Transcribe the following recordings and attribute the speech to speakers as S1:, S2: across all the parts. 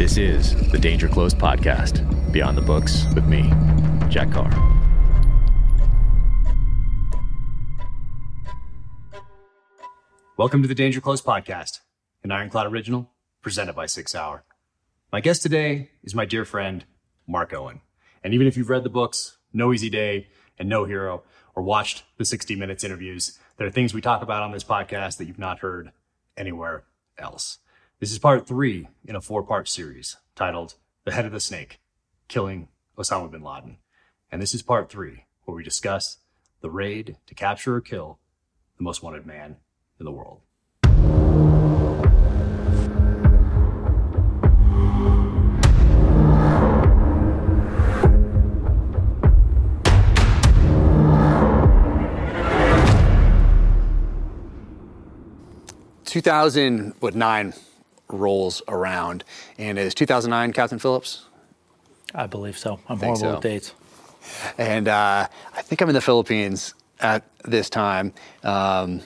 S1: This is the Danger Close podcast, Beyond the Books with me, Jack Carr.
S2: Welcome to the Danger Close podcast, an Ironclad original presented by Six Hour. My guest today is my dear friend, Mark Owen. And even if you've read the books, No Easy Day and No Hero, or watched the 60 Minutes interviews, there are things we talk about on this podcast that you've not heard anywhere else. This is part three in a four part series titled The Head of the Snake Killing Osama bin Laden. And this is part three, where we discuss the raid to capture or kill the most wanted man in the world.
S3: 2009 rolls around, and is 2009 Captain Phillips?
S4: I believe so. I'm horrible
S3: so.
S4: with dates.
S3: And uh, I think I'm in the Philippines at this time. Um,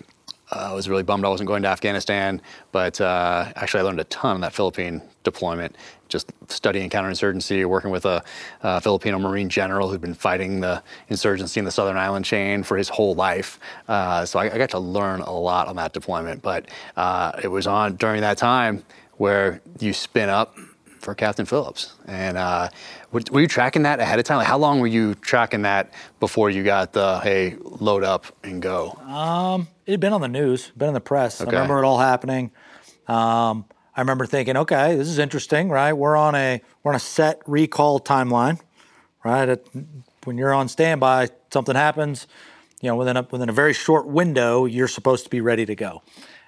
S3: I was really bummed I wasn't going to Afghanistan, but uh, actually I learned a ton on that Philippine deployment. Just studying counterinsurgency, working with a, uh Filipino Marine general who'd been fighting the insurgency in the Southern Island chain for his whole life. Uh, so I, I got to learn a lot on that deployment. But uh, it was on during that time where you spin up for Captain Phillips. And uh, were, were you tracking that ahead of time? Like, how long were you tracking that before you got the hey, load up and go?
S4: It had been on the news, been in the press.
S3: Okay.
S4: I remember it all happening. Um, I remember thinking, okay, this is interesting, right? We're on a we're on a set recall timeline, right? It, when you're on standby, something happens. You know, within a within a very short window, you're supposed to be ready to go.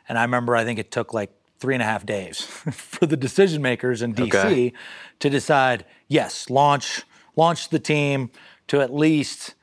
S4: And I remember, I think it took like three and a half days for the decision makers in DC
S3: Okay.
S4: to decide, yes, launch launch the team to at least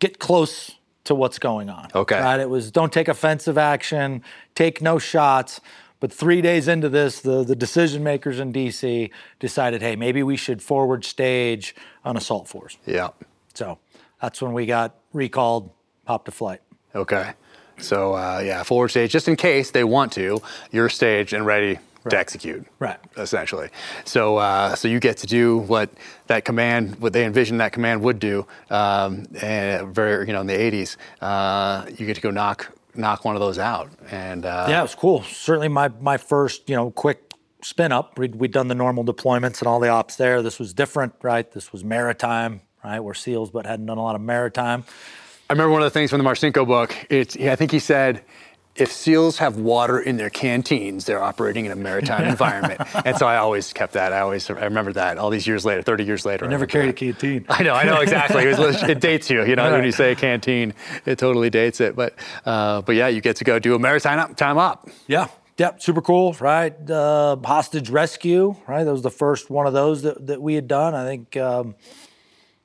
S4: get close to what's going on.
S3: Okay.
S4: Right? It was don't take offensive action, take no shots. But three days into this, the, the decision makers in DC decided, hey, maybe we should forward stage an assault force.
S3: Yeah.
S4: So that's when we got recalled, popped to flight.
S3: Okay. So uh, yeah, forward stage, just in case they want to, you're staged and ready to execute.
S4: Right.
S3: Essentially. So uh, so you get to do what that command, what they envisioned that command would do. Um, and very, you know, in the 80s, uh, you get to go knock knock one of those out. And uh,
S4: Yeah, it was cool. Certainly my my first, you know, quick spin up. We'd, we'd done the normal deployments and all the ops there. This was different, right? This was maritime, right? We're SEALs, but hadn't done a lot of maritime.
S3: I remember one of the things from the Marcinko book. It's, I think he said, if SEALs have water in their canteens, they're operating in a maritime environment. And so I always kept that. I always I remember that. All these years later, 30 years later. I
S4: Never
S3: remember
S4: carried a canteen.
S3: I know, I know exactly. It, was, it dates you, you know, when you say a canteen, it totally dates it. But, uh, but yeah, you get to go do a maritime up, time up.
S4: Yeah. Yep, super cool, right? Uh, hostage rescue, right? That was the first one of those that, that we had done. I think um,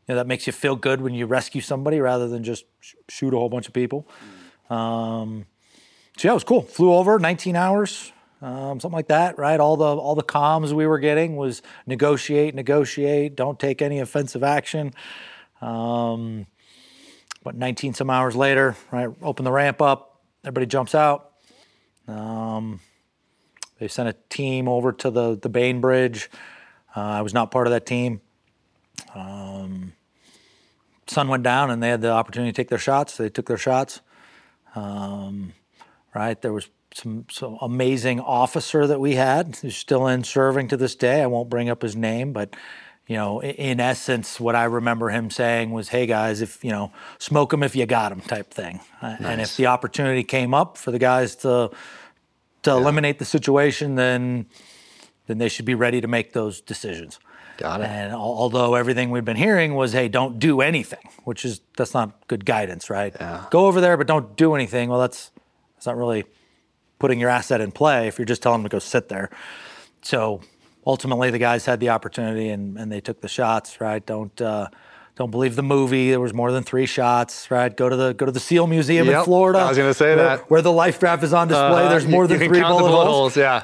S4: know that makes you feel good when you rescue somebody rather than just sh- shoot a whole bunch of people. Um, so yeah, it was cool. Flew over 19 hours, um, something like that, right? All the all the comms we were getting was negotiate, negotiate, don't take any offensive action. Um, but 19 some hours later, right? Open the ramp up, everybody jumps out. Um, they sent a team over to the the Bainbridge. Uh, I was not part of that team. Um, sun went down, and they had the opportunity to take their shots. They took their shots. Um, right, there was some, some amazing officer that we had who's still in serving to this day. I won't bring up his name, but you know, in essence, what I remember him saying was, "Hey guys, if you know, smoke them if you got them," type thing. Uh, And if the opportunity came up for the guys to to eliminate the situation, then then they should be ready to make those decisions.
S3: Got it.
S4: And al- although everything we've been hearing was, "Hey, don't do anything," which is that's not good guidance, right? Yeah. Go over there, but don't do anything. Well, that's that's not really putting your asset in play if you're just telling them to go sit there. So ultimately, the guys had the opportunity and, and they took the shots, right? Don't uh, don't believe the movie. There was more than three shots, right? Go to the go to the SEAL Museum in Florida.
S3: I was gonna say
S4: where-
S3: that.
S4: where the life raft is on display.
S3: Uh,
S4: There's
S3: you-
S4: more
S3: you
S4: than
S3: can
S4: three
S3: count the
S4: bullet, holes.
S3: Yeah.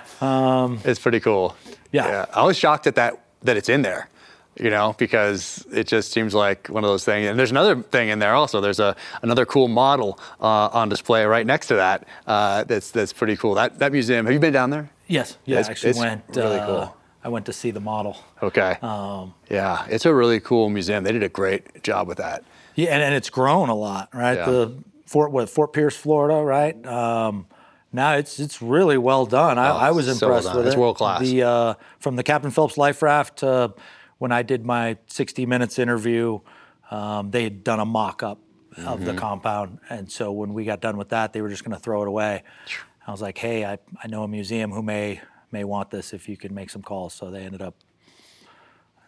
S3: it's pretty cool.
S4: yeah.
S3: I was shocked at that that it's in there. You know, because it just seems like one of those things. And there's another thing in there also. There's a another cool model uh, on display right next to that. Uh, that's that's pretty cool. That that museum. Have you been down there?
S4: Yes, yeah.
S3: It's-
S4: I actually
S3: it's
S4: went.
S3: really
S4: uh,
S3: cool.
S4: I went to see the model.
S3: Okay.
S4: Um,
S3: yeah, it's a really cool museum. They did a great job with that.
S4: Yeah, and, and it's grown a lot, right?
S3: Yeah.
S4: The Fort what Fort Pierce, Florida, right? Um, now it's it's really well done. I,
S3: Oh,
S4: I was
S3: so well
S4: impressed
S3: done.
S4: with
S3: It's world class.
S4: The uh, from the Captain Phillips life raft to when I did my 60 minutes interview, um, they had done a mock up of
S3: Mm-hmm.
S4: the compound, and so when we got done with that, they were just going to throw it away. I was like, hey, I, I know a museum who may may want this if you could make some calls. So they ended up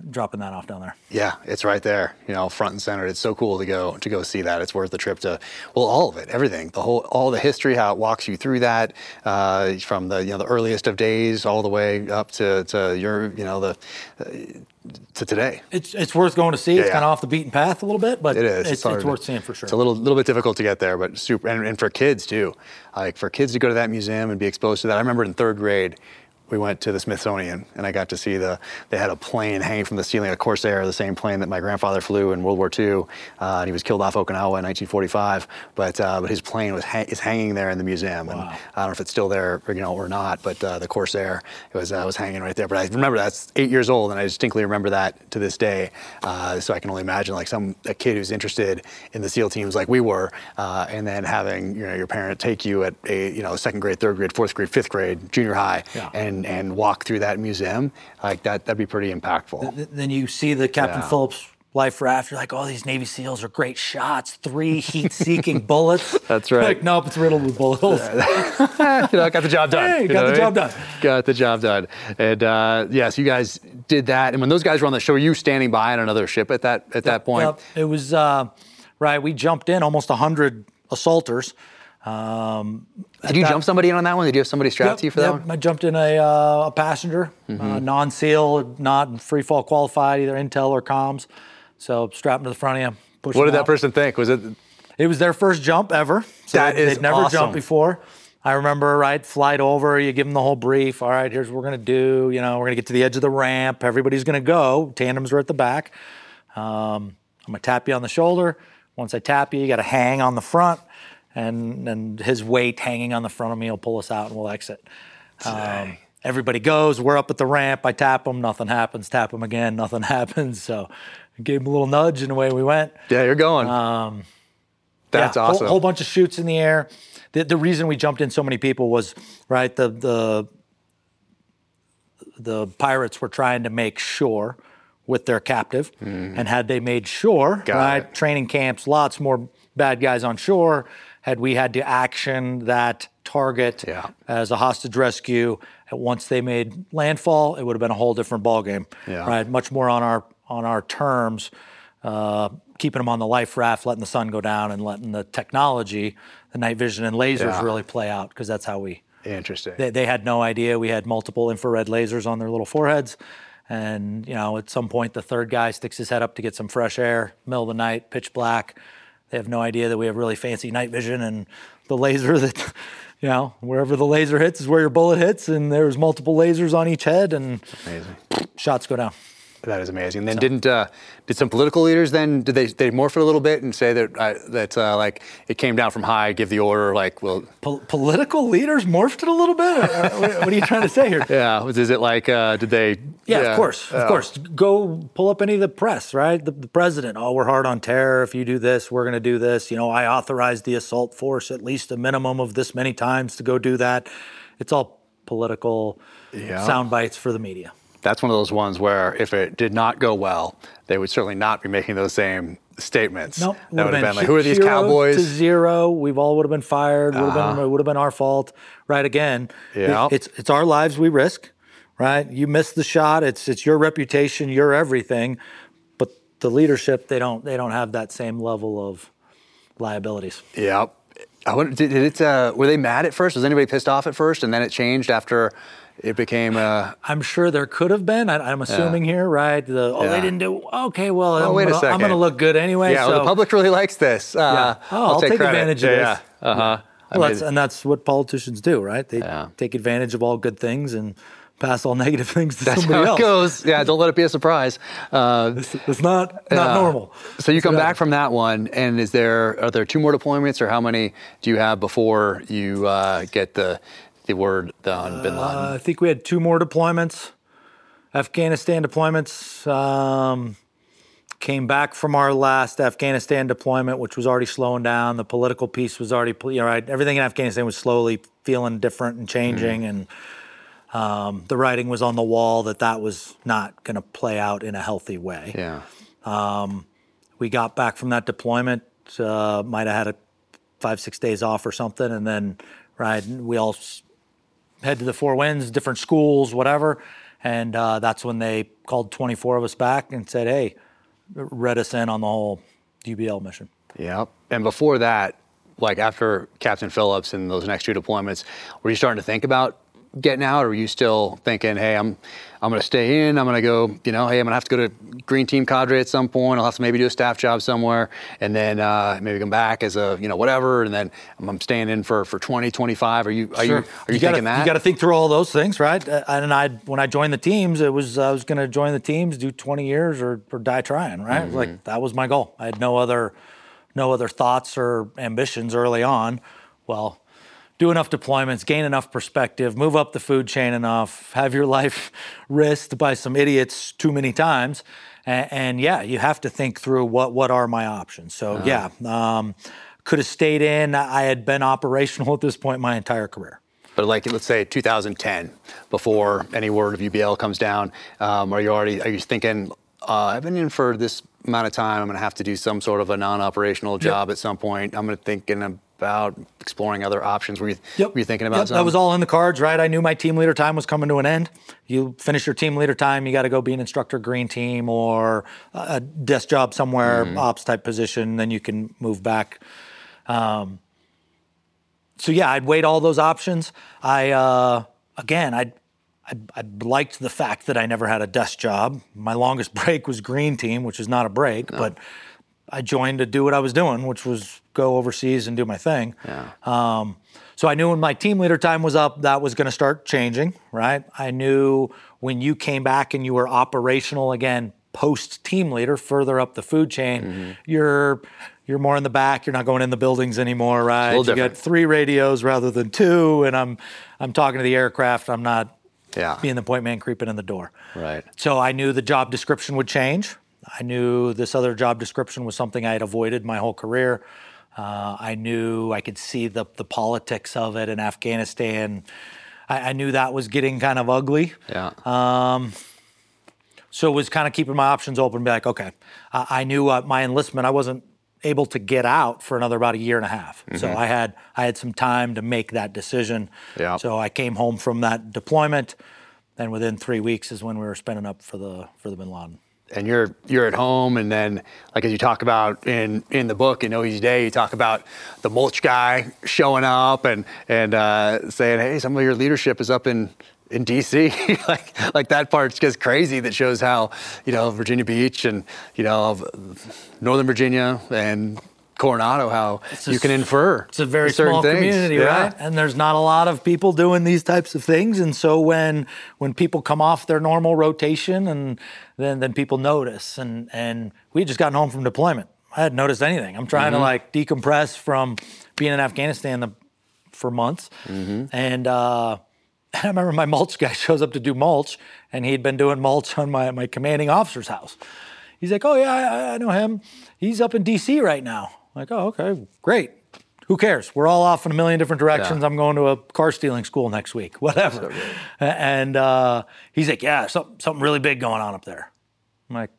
S4: dropping that off down there.
S3: Yeah, it's right there, you know, front and center. It's so cool to go to go see that. It's worth the trip to, well, all of it, everything, the whole, all the history, how it walks you through that, uh, from the you know the earliest of days all the way up to, to your, you know, the uh, to today.
S4: It's it's worth going to see. it's
S3: Yeah,
S4: kind of off the beaten path a little bit, but
S3: It is.
S4: It's,
S3: hard
S4: it's worth seeing for sure.
S3: It's a little little bit difficult to get there, but super. And, and for kids too, like for kids to go to that museum and be exposed to that. I remember in third grade, we went to the Smithsonian, and I got to see the. They had a plane hanging from the ceiling, a Corsair, the same plane that my grandfather flew in World War II, uh, and he was killed off Okinawa in 1945. But uh, but his plane was ha- is hanging there in the museum, and I don't know if it's still there, or, you know, or not. But uh, the Corsair it was uh, was hanging right there. But I remember that's eight years old, and I distinctly remember that to this day. Uh, so I can only imagine like some a kid who's interested in the SEAL teams like we were, uh, and then having you know your parent take you at a you know second grade, third grade, fourth grade, fifth grade, junior high,
S4: Yeah.
S3: and and walk through that museum like that. That'd be pretty impactful.
S4: Th- then you see the Captain
S3: Yeah.
S4: Phillips life raft. You're like, oh, these Navy SEAls are great shots. Three heat-seeking bullets.
S3: That's right.
S4: Like, nope, it's riddled with bullet holes.
S3: you know, got the job done.
S4: Hey,
S3: you
S4: got the
S3: I
S4: job
S3: mean?
S4: done.
S3: Got the job done. And uh, yes, you guys did that. And when those guys were on the show, were you standing by on another ship at that at that point?
S4: Yep. It was uh, right. We jumped in almost hundred assaulters. Um,
S3: Did you
S4: that-
S3: jump somebody in on that one? Did you have somebody strapped to you for that
S4: yep,
S3: one? Mm-hmm.
S4: I jumped in a, uh, a passenger, uh, non-SEAL, not free fall qualified, either intel or comms. So strapped to the front of you. push
S3: What did that person think? Was it?
S4: It was their first jump ever. So
S3: That
S4: they-
S3: is
S4: they'd never
S3: awesome.
S4: jumped before. I remember, right, flight over, you give them the whole brief. All right, here's what we're gonna do. You know, we're gonna get to the edge of the ramp. Everybody's gonna go. Tandems are at the back. Um, I'm gonna tap you on the shoulder. Once I tap you, you gotta hang on the front, and and his weight hanging on the front of me will pull us out, and we'll exit. Um, everybody goes. We're up at the ramp. I tap them. Nothing happens. Tap them again. Nothing happens. So I gave him a little nudge, and away we went.
S3: Yeah, you're going. That's
S4: Yeah, whole-
S3: awesome.
S4: Whole, bunch of shoots in the air. The, the reason we jumped in so many people was right. The the the pirates were trying to make shore with their captive, and had they made shore.
S3: Got
S4: right,
S3: it.
S4: training camps, lots more bad guys on shore. Had we had to action that target
S3: Yeah.
S4: as a hostage rescue, once they made landfall, it would have been a whole different ballgame,
S3: Yeah.
S4: right? Much more on our on our terms uh, keeping them on the life raft, letting the sun go down, and letting the technology, the night vision and lasers
S3: Yeah.
S4: really play out because that's how we.
S3: Interesting.
S4: They, they had no idea we had multiple infrared lasers on their little foreheads, and you know at some point the third guy sticks his head up to get some fresh air, middle of the night, pitch black. They have no idea that we have really fancy night vision and the laser that. You know, wherever the laser hits is where your bullet hits, and there's multiple lasers on each head, and
S3: Amazing.
S4: shots go down.
S3: That is amazing. And then didn't uh, did some political leaders then did they they morph it a little bit and say that uh, that uh, like it came down from high, give the order like well
S4: Pol- political leaders morphed it a little bit. Or- or what what are you trying to say here?
S3: yeah was is it like uh, did they
S4: Yeah, of course, of
S3: uh,
S4: course. Go pull up any of the press, right? The, the president. Oh, we're hard on terror. If you do this, we're going to do this. You know, I authorized the assault force at least a minimum of this many times to go do that. It's all political
S3: Yeah.
S4: sound bites for the media.
S3: That's one of those ones where if it did not go well, they would certainly not be making those same statements.
S4: Nope.
S3: that would have been like, who are these cowboys?
S4: To zero. We've all would have been fired. Would have been it would have been our fault. Right again.
S3: Yeah.
S4: It- It's it's our lives we risk. Right. You miss the shot. It's it's your reputation. Your everything. But the leadership they don't they don't have that same level of liabilities.
S3: Yep. I wonder, did, did it? Uh, were they mad at first? Was anybody pissed off at first, and then it changed after it became? Uh,
S4: I'm sure there could have been. I, I'm assuming here, right? The, oh,
S3: Yeah.
S4: they didn't do. Okay, well, I'm,
S3: wait a
S4: gonna, I'm going to look good anyway.
S3: yeah,
S4: so,
S3: well, the public really likes this. Uh,
S4: Yeah. Oh, I'll take
S3: credit.
S4: advantage of
S3: yeah,
S4: this.
S3: Yeah. Uh huh.
S4: Well, that's, and that's what politicians do, right? They
S3: Yeah.
S4: take advantage of all good things and pass all negative things to
S3: That's
S4: somebody
S3: how
S4: else.
S3: it goes. Yeah, don't let it be a surprise. Uh,
S4: It's not not
S3: uh,
S4: normal.
S3: So you come back from that one, and is there are there two more deployments, or how many do you have before you uh, get the the word on Bin Laden?
S4: Uh, I think we had two more deployments. Afghanistan deployments. Um, came back from our last Afghanistan deployment, which was already slowing down. The political piece was already, you know, right. Everything in Afghanistan was slowly feeling different and changing, and um, the writing was on the wall that that was not going to play out in a healthy way.
S3: Yeah.
S4: We got back from that deployment. Uh, might have had a five, six days off or something, and then right, we all head to the Four Winds, different schools, whatever, and uh, that's when they called 24 of us back and said, "Hey, read us in on the whole UBL mission."
S3: Yeah. And before that, like after Captain Phillips and those next two deployments, were you starting to think about getting out, or were you still thinking, "Hey, I'm, I'm going to stay in. I'm going to go. You know, hey, I'm going to have to go to Green Team Cadre at some point. I'll have to maybe do a staff job somewhere, and then uh, maybe come back as a, you know, whatever. And then I'm, staying in for for 20, 25. Are you, are you, are you,
S4: gotta,
S3: thinking that?
S4: You got to think through all those things, right? Uh, and I, when I joined the teams, it was I was going to join the teams, do 20 years, or, or die trying, right?
S3: Mm-hmm.
S4: Like that was my goal. I had no other, no other thoughts or ambitions early on. Well, do enough deployments, gain enough perspective, move up the food chain enough, have your life risked by some idiots too many times, and, and yeah, you have to think through what what are my options. So yeah. Um, could have stayed in. I had been operational at this point my entire career.
S3: But like, let's say 2010, before any word of UBL comes down, um, are you already are you thinking? Uh, I've been in for this amount of time. I'm going to have to do some sort of a non-operational job at some point. I'm going to thinking about exploring other options. Were you were you thinking about
S4: Yep,
S3: something?
S4: that was all in the cards, right? I knew my team leader time was coming to an end. You finish your team leader time, you got to go be an instructor green team or a desk job somewhere,
S3: Mm-hmm.
S4: ops type position. Then you can move back. Um, so yeah, I'd weighed all those options. I uh, again, I. I, I liked the fact that I never had a desk job. My longest break was green team, which is not a break, but I joined to do what I was doing, which was go overseas and do my thing. Um, so I knew when my team leader time was up, that was going to start changing, right? I knew when you came back and you were operational again, post team leader, further up the food chain, you're you're more in the back. You're not going in the buildings anymore, right? You got three radios rather than two, and I'm I'm talking to the aircraft. I'm not
S3: yeah.
S4: being the point man creeping in the door.
S3: Right.
S4: So I knew the job description would change. I knew this other job description was something I had avoided my whole career. Uh, I knew I could see the the politics of it in Afghanistan. I, I knew that was getting kind of ugly.
S3: Yeah.
S4: Um, So it was kind of keeping my options open. Be like, okay, I, I knew uh, my enlistment. I wasn't able to get out for another about a year and a half. So I had I had some time to make that decision.
S3: Yeah.
S4: So I came home from that deployment, and within three weeks is when we were spinning up for the for the Bin Laden.
S3: And you're you're at home and then like as you talk about in in the book in No Easy Day you talk about the mulch guy showing up and and uh, saying hey some of your leadership is up in in DC like like that part's just crazy that shows how you know Virginia Beach and you know Northern Virginia and Coronado how
S4: a
S3: you can infer
S4: It's a very small
S3: things.
S4: community,
S3: Yeah.
S4: right? And there's not a lot of people doing these types of things. And so when when people come off their normal rotation, and then then people notice. And and we had just gotten home from deployment. I hadn't noticed anything. I'm trying to like decompress from being in Afghanistan the, for months, and. uh I remember my mulch guy shows up to do mulch, and he'd been doing mulch on my, my commanding officer's house. He's like, "Oh yeah, I, I know him. He's up in D.C. right now." I'm like, "Oh okay, great. Who cares? We're all off in a million different directions.
S3: Yeah.
S4: I'm going to a car stealing school next week, whatever." A- and uh, he's like, "Yeah, something something really big going on up there." I'm like,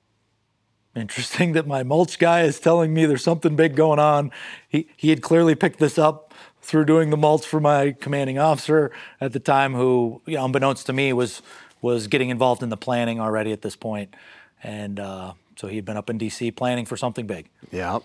S4: Interesting that my mulch guy is telling me there's something big going on. He he had clearly picked this up through doing the mulch for my commanding officer at the time, who, you know, unbeknownst to me, was was getting involved in the planning already at this point. point, and uh, so he had been up in D.C. planning for something big.
S3: yeah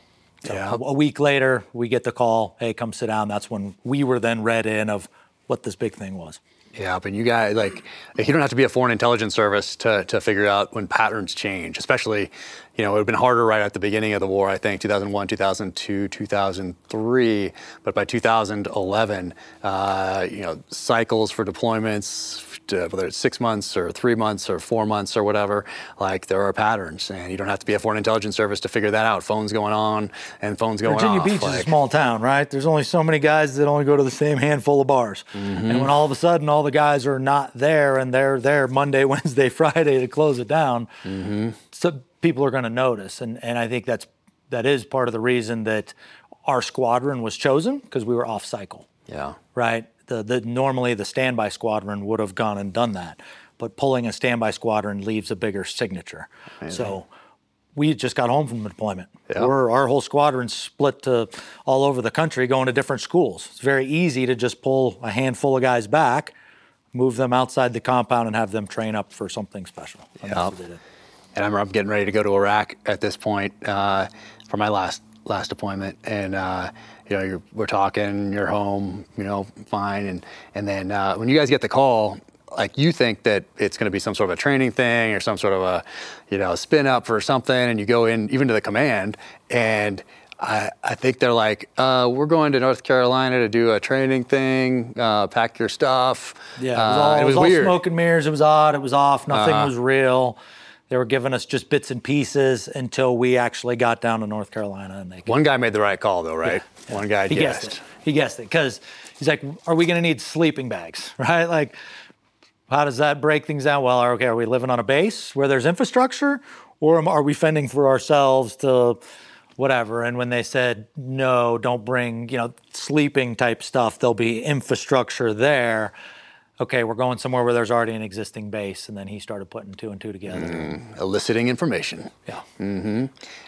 S3: yeah
S4: A, a week later, we get the call, "Hey, come sit down." That's when we were then read in of what this big thing was.
S3: Yeah, but you guys like you don't have to be a foreign intelligence service to to figure out when patterns change, especially you know, it would have been harder right at the beginning of the war, I think, 2001, 2002, 2003. But by 2011, uh, you know, cycles for deployments, to, whether it's six months or three months or four months or whatever, like there are patterns. And you don't have to be a foreign intelligence service to figure that out. Phones going on and phones going on.
S4: Virginia
S3: off.
S4: Beach
S3: like,
S4: is a small town, right? There's only so many guys that only go to the same handful of bars.
S3: Mm-hmm.
S4: And when all of a sudden all the guys are not there and they're there Monday, Wednesday, Friday to close it down,
S3: Mm-hmm.
S4: so people are going to notice. And, and I think that's that is part of the reason that our squadron was chosen because we were off cycle
S3: Yeah.
S4: right? The, the normally the standby squadron would have gone and done that, but pulling a standby squadron leaves a bigger signature. So we just got home from deployment.
S3: Yeah.
S4: We're, our whole squadron split to all over the country, going to different schools. It's very easy to just pull a handful of guys back, move them outside the compound, and have them train up for something special. And
S3: Yeah.
S4: what they did.
S3: and I'm, I'm getting ready to go to Iraq at this point uh, for my last last deployment, and uh, you know you're, we're talking, you're home, you know, fine, and and then uh, when you guys get the call, like you think that it's going to be some sort of a training thing or some sort of a you know spin up for something, and you go in even to the command, and I, I think they're like, uh, we're going to North Carolina to do a training thing, uh, pack your stuff.
S4: Yeah, it was
S3: Uh,
S4: all,
S3: and
S4: it was all
S3: weird.
S4: smoke and mirrors. It was odd. It was off. Nothing
S3: Uh-huh.
S4: was real. They were giving us just bits and pieces until we actually got down to North Carolina, and they could,
S3: One guy made the right call though, right? One guy
S4: he
S3: guessed.
S4: guessed it. He guessed it because he's like, "Are we going to need sleeping bags? Right? Like, how does that break things down? Well, okay, are we living on a base where there's infrastructure, or are we fending for ourselves to whatever?" And when they said no, don't bring you know sleeping type stuff. There'll be infrastructure there. Okay, we're going somewhere where there's already an existing base, and then he started putting two and two together.
S3: eliciting information.
S4: Yeah. Mm-hmm.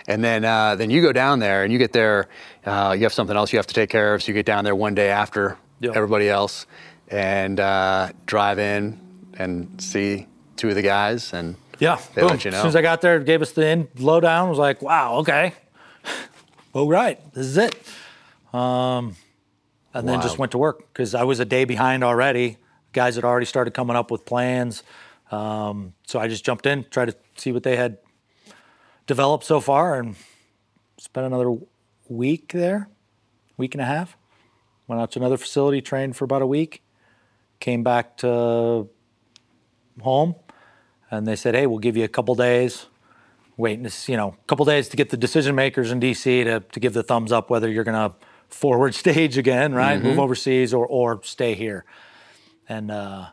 S3: And then uh, then you go down there and you get there. Uh, you have something else you have to take care of, so you get down there one day after
S4: Yeah.
S3: everybody else, and uh, drive in and see two of the guys. And
S4: Yeah,
S3: They
S4: boom.
S3: let you know.
S4: As soon as I got there, gave us the in, lowdown. Was like, wow, okay, all right, this is it. Um, and then just went to work because I was a day behind already. Guys had already started coming up with plans, um, so I just jumped in, tried to see what they had developed so far, and spent another week there, week and a half. Went out to another facility, trained for about a week, came back to home, and they said, "Hey, we'll give you a couple days. Wait, this, you know, a couple days to get the decision makers in DC to to give the thumbs up whether you're going to forward stage again, right? Move overseas or or stay here." And uh,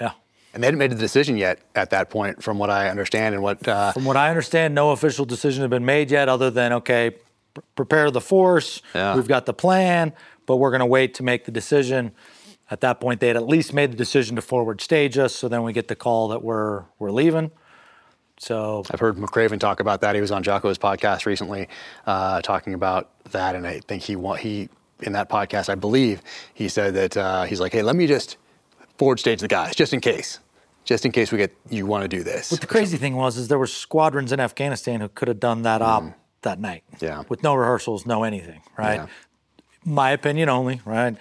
S4: yeah,
S3: and they hadn't made the decision yet at that point, from what I understand, and what. Uh,
S4: from what I understand, no official decision had been made yet, other than okay, pr- prepare the force.
S3: Yeah.
S4: We've got the plan, but we're going to wait to make the decision. At that point, they had at least made the decision to forward stage us. So then we get the call that we're we're leaving. So
S3: I've heard McRaven talk about that. He was on Jocko's podcast recently, uh, talking about that, and I think he wa- he in that podcast, I believe, he said that uh, he's like, "Hey, let me just forward stage the guys, just in case, just in case we get you want to do this."
S4: the crazy thing was, is there were squadrons in Afghanistan who could have done that op that night.
S3: Mm. Yeah.
S4: With no rehearsals, no anything, right?
S3: Yeah.
S4: My opinion only, right?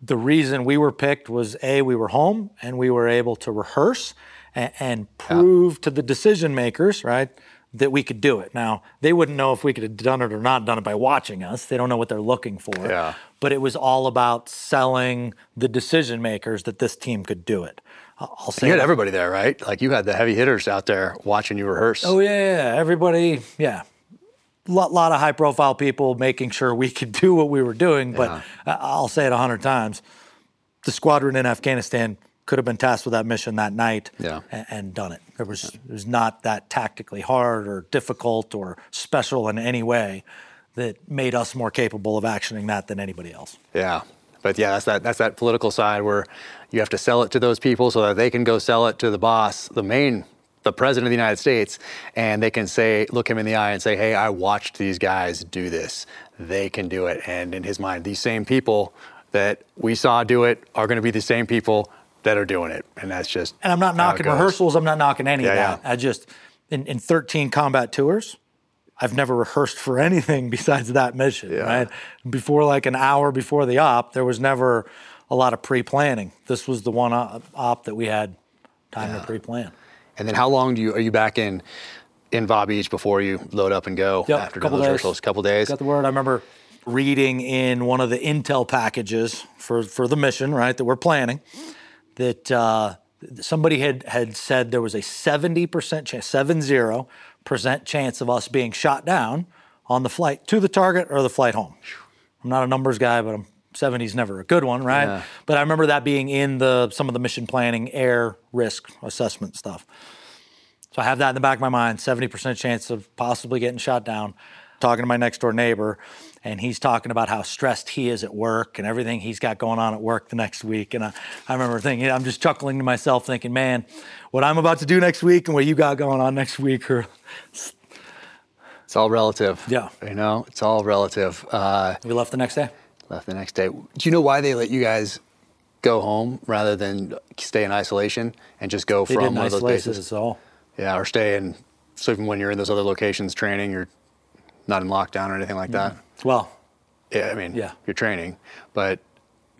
S4: The reason we were picked was A, we were home and we were able to rehearse and, and prove to the decision makers, right, that we could do it. Now, they wouldn't know if we could have done it or not done it by watching us. They don't know what they're looking for.
S3: Yeah.
S4: But it was all about selling the decision makers that this team could do it. I'll say
S3: You had
S4: that.
S3: everybody there, right? Like you had the heavy hitters out there watching you rehearse.
S4: Oh yeah, yeah, yeah. everybody, yeah. Lot, lot of high profile people making sure we could do what we were doing, but I- I'll say it a hundred times. The squadron in Afghanistan could have been tasked with that mission that night
S3: Yeah.
S4: and, and done it. It was it was not that tactically hard or difficult or special in any way that made us more capable of actioning that than anybody else.
S3: Yeah. But yeah, that's that that's that political side where you have to sell it to those people so that they can go sell it to the boss, the main the president of the United States, and they can say, look him in the eye and say, Hey, I watched these guys do this. They can do it. And in his mind, these same people that we saw do it are gonna be the same people that are doing it. And that's just
S4: And I'm not knocking rehearsals. I'm not knocking any of
S3: Yeah,
S4: that. I just, in, in 13 combat tours, I've never rehearsed for anything besides that mission,
S3: Yeah.
S4: right? Before like an hour before the op, there was never a lot of pre-planning. This was the one op, that we had time to pre-plan.
S3: And then how long do you are you back in in Va Beach before you load up and go
S4: Yep,
S3: after
S4: couple
S3: those
S4: days.
S3: rehearsals. Couple days.
S4: Got the word. I remember reading in one of the intel packages for for the mission, right, that we're planning, that uh, somebody had had said there was a seventy percent chance, seven zero percent chance of us being shot down on the flight to the target or the flight home. I'm not a numbers guy, but I'm 70's never a good one, right?
S3: Yeah.
S4: But I remember that being in the some of the mission planning air risk assessment stuff. So I have that in the back of my mind 70% chance of possibly getting shot down. Talking to my next door neighbor, and he's talking about how stressed he is at work and everything he's got going on at work the next week. And I, I remember thinking, I'm just chuckling to myself, thinking, man, what I'm about to do next week and what you got going on next week are.
S3: It's all relative.
S4: Yeah.
S3: You know, it's all relative. Uh,
S4: We left the next day.
S3: left the next day. Do you know why they let you guys go home rather than stay in isolation and just go
S4: They
S3: from one of those bases?
S4: all.
S3: Yeah, or stay in. So even when you're in those other locations training, you're not in lockdown or anything like that.
S4: Well,
S3: Yeah, I mean,
S4: Yeah.
S3: you're training, but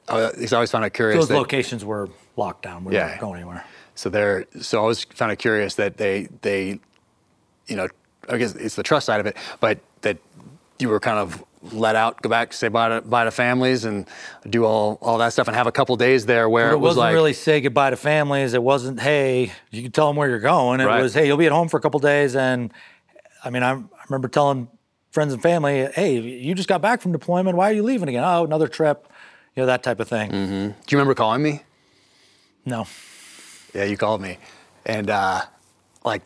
S3: uh, I I always found it curious.
S4: those
S3: that,
S4: locations were locked down. We
S3: Yeah.
S4: weren't going anywhere.
S3: So they're so I always found it curious that they they, you know, I guess it's the trust side of it, but that you were kind of let out, go back, say bye to bye to families, and do all all that stuff, and have a couple days there where it
S4: it
S3: was
S4: wasn't
S3: like,
S4: really say goodbye to families. It wasn't, hey, you can tell them where you're going. It
S3: Right.
S4: was, hey, you'll be at home for a couple days. And I mean, I, I remember telling friends and family, hey, you just got back from deployment. Why are you leaving again? Oh, another trip, you know, that type of thing.
S3: do you remember calling me?
S4: No.
S3: Yeah, you called me, and uh, like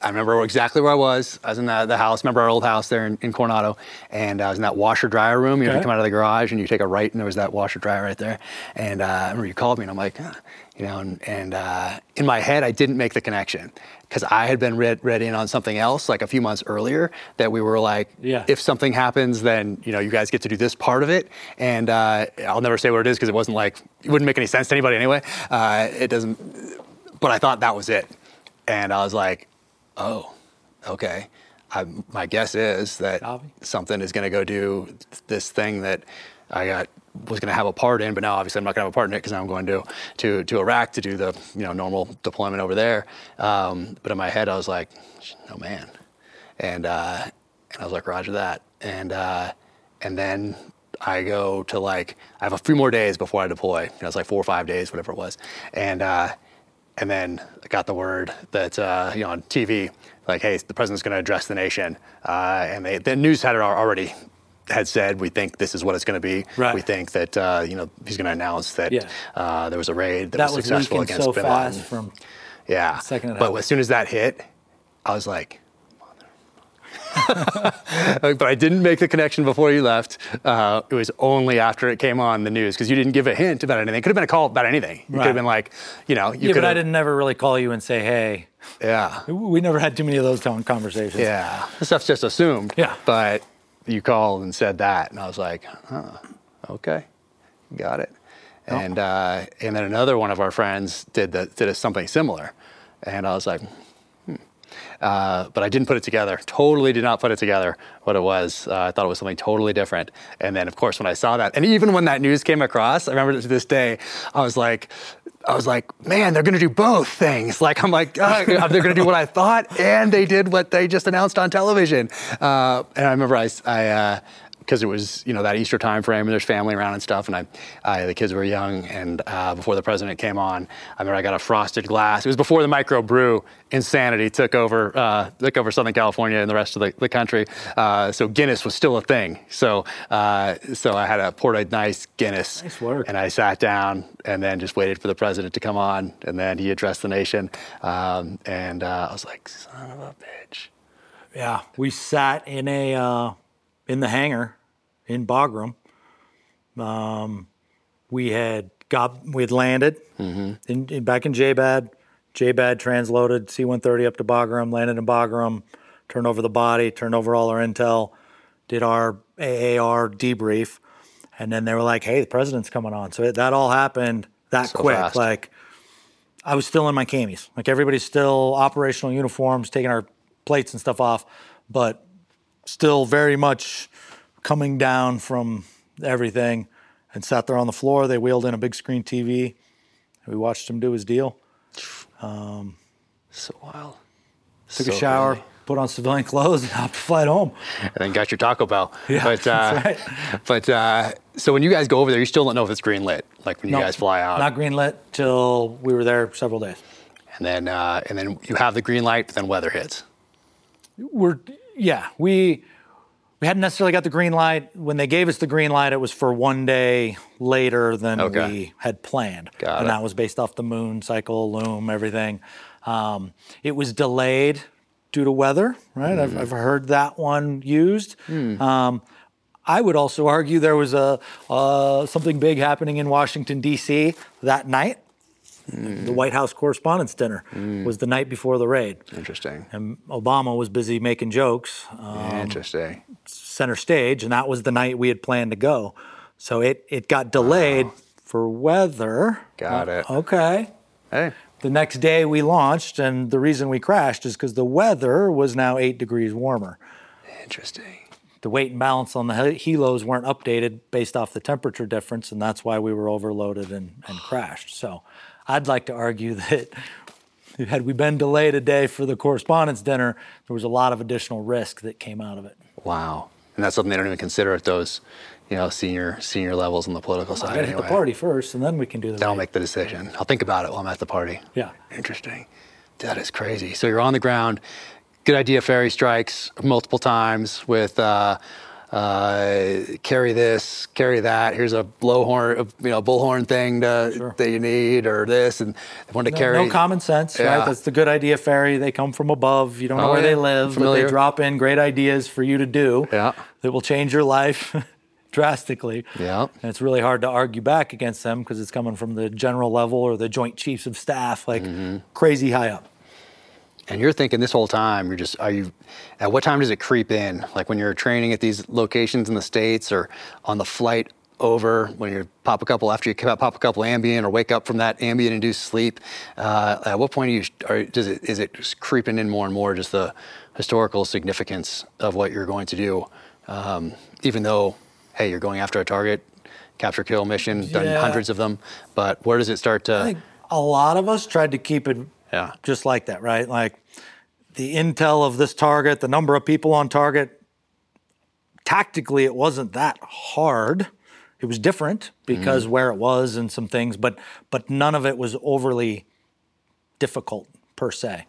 S3: I remember exactly where I was. I was in the, the house. Remember our old house there in, in Coronado, and I was in that washer dryer room. You know, you come out of the garage and you take a right, and there was that washer dryer right there. And uh, I remember you called me, and I'm like, "Huh," you know, and, and uh, in my head I didn't make the connection because I had been read, read in on something else like a few months earlier that we were like,
S4: Yeah.
S3: if something happens, then you know you guys get to do this part of it. And uh, I'll never say what it is because it wasn't like it wouldn't make any sense to anybody anyway. Uh, it doesn't but I thought that was it. And I was like, oh, okay. I, my guess is that something is going to go do this thing that I got was going to have a part in, but now obviously I'm not going to have a part in it because I'm going to to to Iraq to do the you know normal deployment over there. Um, but in my head, I was like, no man, and uh, and I was like, Roger that, and uh, and then I go to like I have a few more days before I deploy. You know, it's like four or five days, whatever it was, and uh, and then I got the word that uh, you know on TV, like, hey, the president's going to address the nation, uh, and they, the news had it already had said we think this is what it's going to be.
S4: Right.
S3: We think that uh, you know he's going to announce that
S4: Yeah.
S3: uh, there was a raid that,
S4: That
S3: was
S4: was
S3: successful against
S4: so
S3: Bin
S4: fast
S3: Laden.
S4: from
S3: Yeah.
S4: second
S3: but as soon as that hit, I was like, mother. but I didn't make the connection before you left. Uh, it was only after it came on the news because you didn't give a hint about anything. It could have been a call about anything. You could have been like, you know, you
S4: yeah, but I didn't never really call you and say, hey,
S3: Yeah.
S4: we never had too many of those con- conversations.
S3: Yeah. This stuff's just assumed.
S4: Yeah.
S3: But you called and said that, and I was like, huh, okay, got it. And uh, and then another one of our friends did the, did something similar, and I was like, hmm. Uh, but I didn't put it together. Totally did not put it together what it was. Uh, I thought it was something totally different. And then, of course, when I saw that, and even when that news came across, I remember to this day, I was like, I was like, man, they're going to do both things. Like, I'm like, uh, they're going to do what I thought, and they did what they just announced on television. Uh, and I remember I, I uh, because it was you know that Easter time frame and there's family around and stuff and I, I the kids were young and uh, before the president came on I remember I got a frosted glass. It was before the microbrew insanity took over uh, took over Southern California and the rest of the, the country. Uh, so Guinness was still a thing. So uh, so I had a poured a nice Guinness.
S4: Nice work.
S3: and I sat down and then just waited for the president to come on and then he addressed the nation. Um, and uh, I was like son of a bitch.
S4: Yeah, we sat in a uh, in the hangar in Bagram. Um, we had got we had landed in, in- back in JBAD. JBAD transloaded C-130 up to Bagram, landed in Bagram, turned over the body, turned over all our intel, did our AAR debrief, and then they were like, "Hey, the president's coming on." So it, that all happened that
S3: So
S4: quick.
S3: fast.
S4: Like I was still in my camis. Like everybody's still operational uniforms, taking our plates and stuff off, but still very much coming down from everything and sat there on the floor. They wheeled in a big screen TV. And we watched him do his deal.
S3: so wild
S4: Took
S3: So
S4: a shower, put on civilian clothes and hopped a flight home.
S3: and then got your Taco Bell.
S4: Yeah,
S3: but uh,
S4: that's right.
S3: but uh, so when you guys go over there, you still don't know if it's green lit. Like when you guys fly out,
S4: Not green lit till we were there several days.
S3: and then uh, and then you have the green light, but then weather hits.
S4: We're yeah, we we hadn't necessarily got the green light. When they gave us the green light, it was for one day later than
S3: Okay.
S4: we had planned.
S3: Got
S4: and
S3: it.
S4: that was based off the moon cycle, loom, everything. Um, it was delayed due to weather, right? I've, I've heard that one used. Um, I would also argue there was a uh, something big happening in Washington D.C. that night. The White House Correspondents' Dinner was the night before the raid,
S3: Interesting.
S4: and Obama was busy making jokes um,
S3: Interesting.
S4: center stage, and that was the night we had planned to go. So it it got delayed for weather.
S3: Got it.
S4: Okay.
S3: Hey,
S4: The next day we launched, and the reason we crashed is because the weather was now eight degrees warmer.
S3: interesting.
S4: The weight and balance on the he- helos weren't updated based off the temperature difference, and that's why we were overloaded and, and crashed. So I'd like to argue that had we been delayed a day for the correspondents dinner, there was a lot of additional risk that came out of it.
S3: Wow. And that's something they don't even consider at those, you know, senior senior levels on the political
S4: I
S3: side.
S4: gotta hit the party first, and then we can do the.
S3: Then I'll make the decision. I'll think about it while I'm at the party.
S4: Yeah.
S3: Interesting. That is crazy. So you're on the ground. Good idea. Fairy strikes multiple times with uh, uh, carry this, carry that. Here's a blowhorn, you know, bullhorn thing to, that you need, or this, and they want to
S4: No,
S3: carry.
S4: no common sense,
S3: Yeah.
S4: right? That's the good idea fairy. They come from above. You don't know
S3: Oh,
S4: where
S3: yeah.
S4: they live, but
S3: Familiar.
S4: they drop in great ideas for you to do
S3: Yeah.
S4: that will change your life drastically.
S3: Yeah.
S4: And it's really hard to argue back against them because it's coming from the general level or the joint chiefs of staff, like
S3: Mm-hmm.
S4: crazy high up.
S3: And you're thinking this whole time, you're just, are you, at what time does it creep in? Like when you're training at these locations in the States or on the flight over, when you pop a couple, after you pop a couple Ambien or wake up from that Ambien induced sleep, uh, at what point are you, are, does it, is it just creeping in more and more, just the historical significance of what you're going to do? Um, even though, hey, you're going after a target, capture kill mission, done
S4: Yeah.
S3: hundreds of them, but where does it start to,
S4: I think a lot of us tried to keep it
S3: Yeah.
S4: just like that, right? Like the intel of this target, the number of people on target. Tactically, it wasn't that hard. It was different because where it was and some things, but but none of it was overly difficult per se,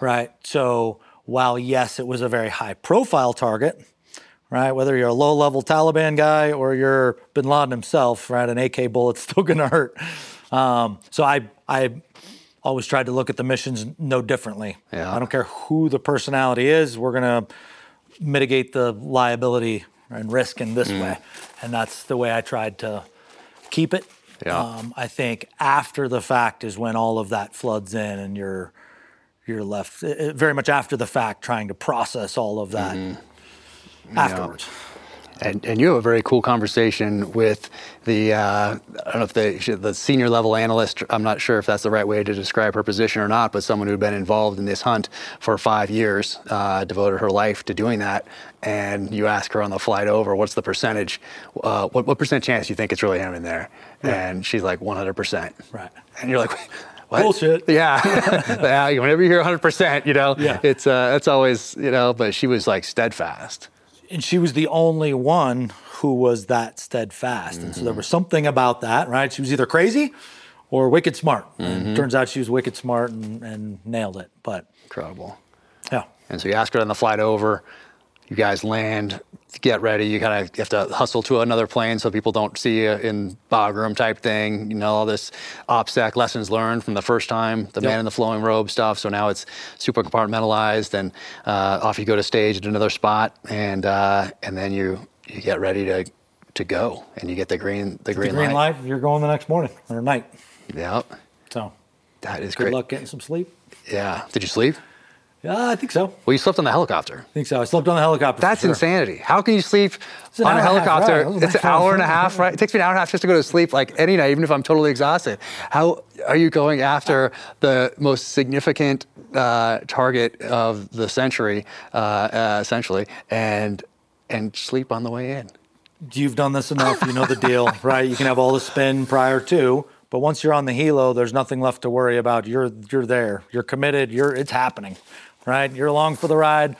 S4: right? So while yes, it was a very high profile target, right? Whether you're a low level Taliban guy or you're Bin Laden himself, right? An AK bullet's still gonna hurt. Um, so I I always tried to look at the missions no differently.
S3: Yeah.
S4: I don't care who the personality is, we're gonna mitigate the liability and risk in this
S3: Mm.
S4: way, and that's the way I tried to keep it.
S3: Yeah.
S4: Um, I think after the fact is when all of that floods in, and you're you're left uh, very much after the fact trying to process all of that
S3: Mm-hmm.
S4: afterwards.
S3: And, and you have a very cool conversation with the, uh, I don't know if the, the senior level analyst, I'm not sure if that's the right way to describe her position or not, but someone who'd been involved in this hunt for five years, uh, devoted her life to doing that. And you ask her on the flight over, what's the percentage, uh, what, what percent chance do you think it's really him in there? And she's like, 100%.
S4: Right.
S3: And you're like, what?
S4: Bullshit.
S3: Yeah. yeah. Whenever you hear 100%, you know,
S4: Yeah.
S3: it's, uh, it's always, you know, but she was like steadfast.
S4: And she was the only one who was that steadfast. And so there mm-hmm. was something about that, right? She was either crazy or wicked smart. And it turns out she was wicked smart and, and nailed it. But
S3: Incredible.
S4: yeah.
S3: And so you ask her on the flight over, you guys land, get ready. You kind of have to hustle to another plane so people don't see you in Bagram type thing. You know, all this OPSEC lessons learned from the first time, the man in the flowing robe stuff. So now it's super compartmentalized and uh, off you go to stage at another spot. And, uh, and then you, you get ready to, to go and you get the green, the green,
S4: The
S3: green,
S4: green light, you're going the next morning or night.
S3: Yeah.
S4: So
S3: That is
S4: good
S3: great.
S4: luck getting some sleep.
S3: Yeah. Did you sleep?
S4: Yeah, I think so.
S3: Well, you slept on the helicopter.
S4: I think so. I slept on the helicopter.
S3: That's
S4: sure.
S3: insanity. How can you sleep on a
S4: hour and a half
S3: helicopter?
S4: That was
S3: It's an hour and a half, right? It takes me an hour and a half just to go to sleep, like any night, even if I'm totally exhausted. How are you going after the most significant uh, target of the century, uh, uh, essentially, and and sleep on the way in?
S4: You've done this enough. You know the deal, right? You can have all the spin prior to, but once you're on the helo, there's nothing left to worry about. You're you're there. You're committed. You're it's happening. Right? You're along for the ride.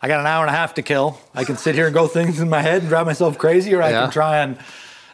S4: I got an hour and a half to kill. I can sit here and go things in my head and drive myself crazy, or I
S3: Yeah.
S4: can try and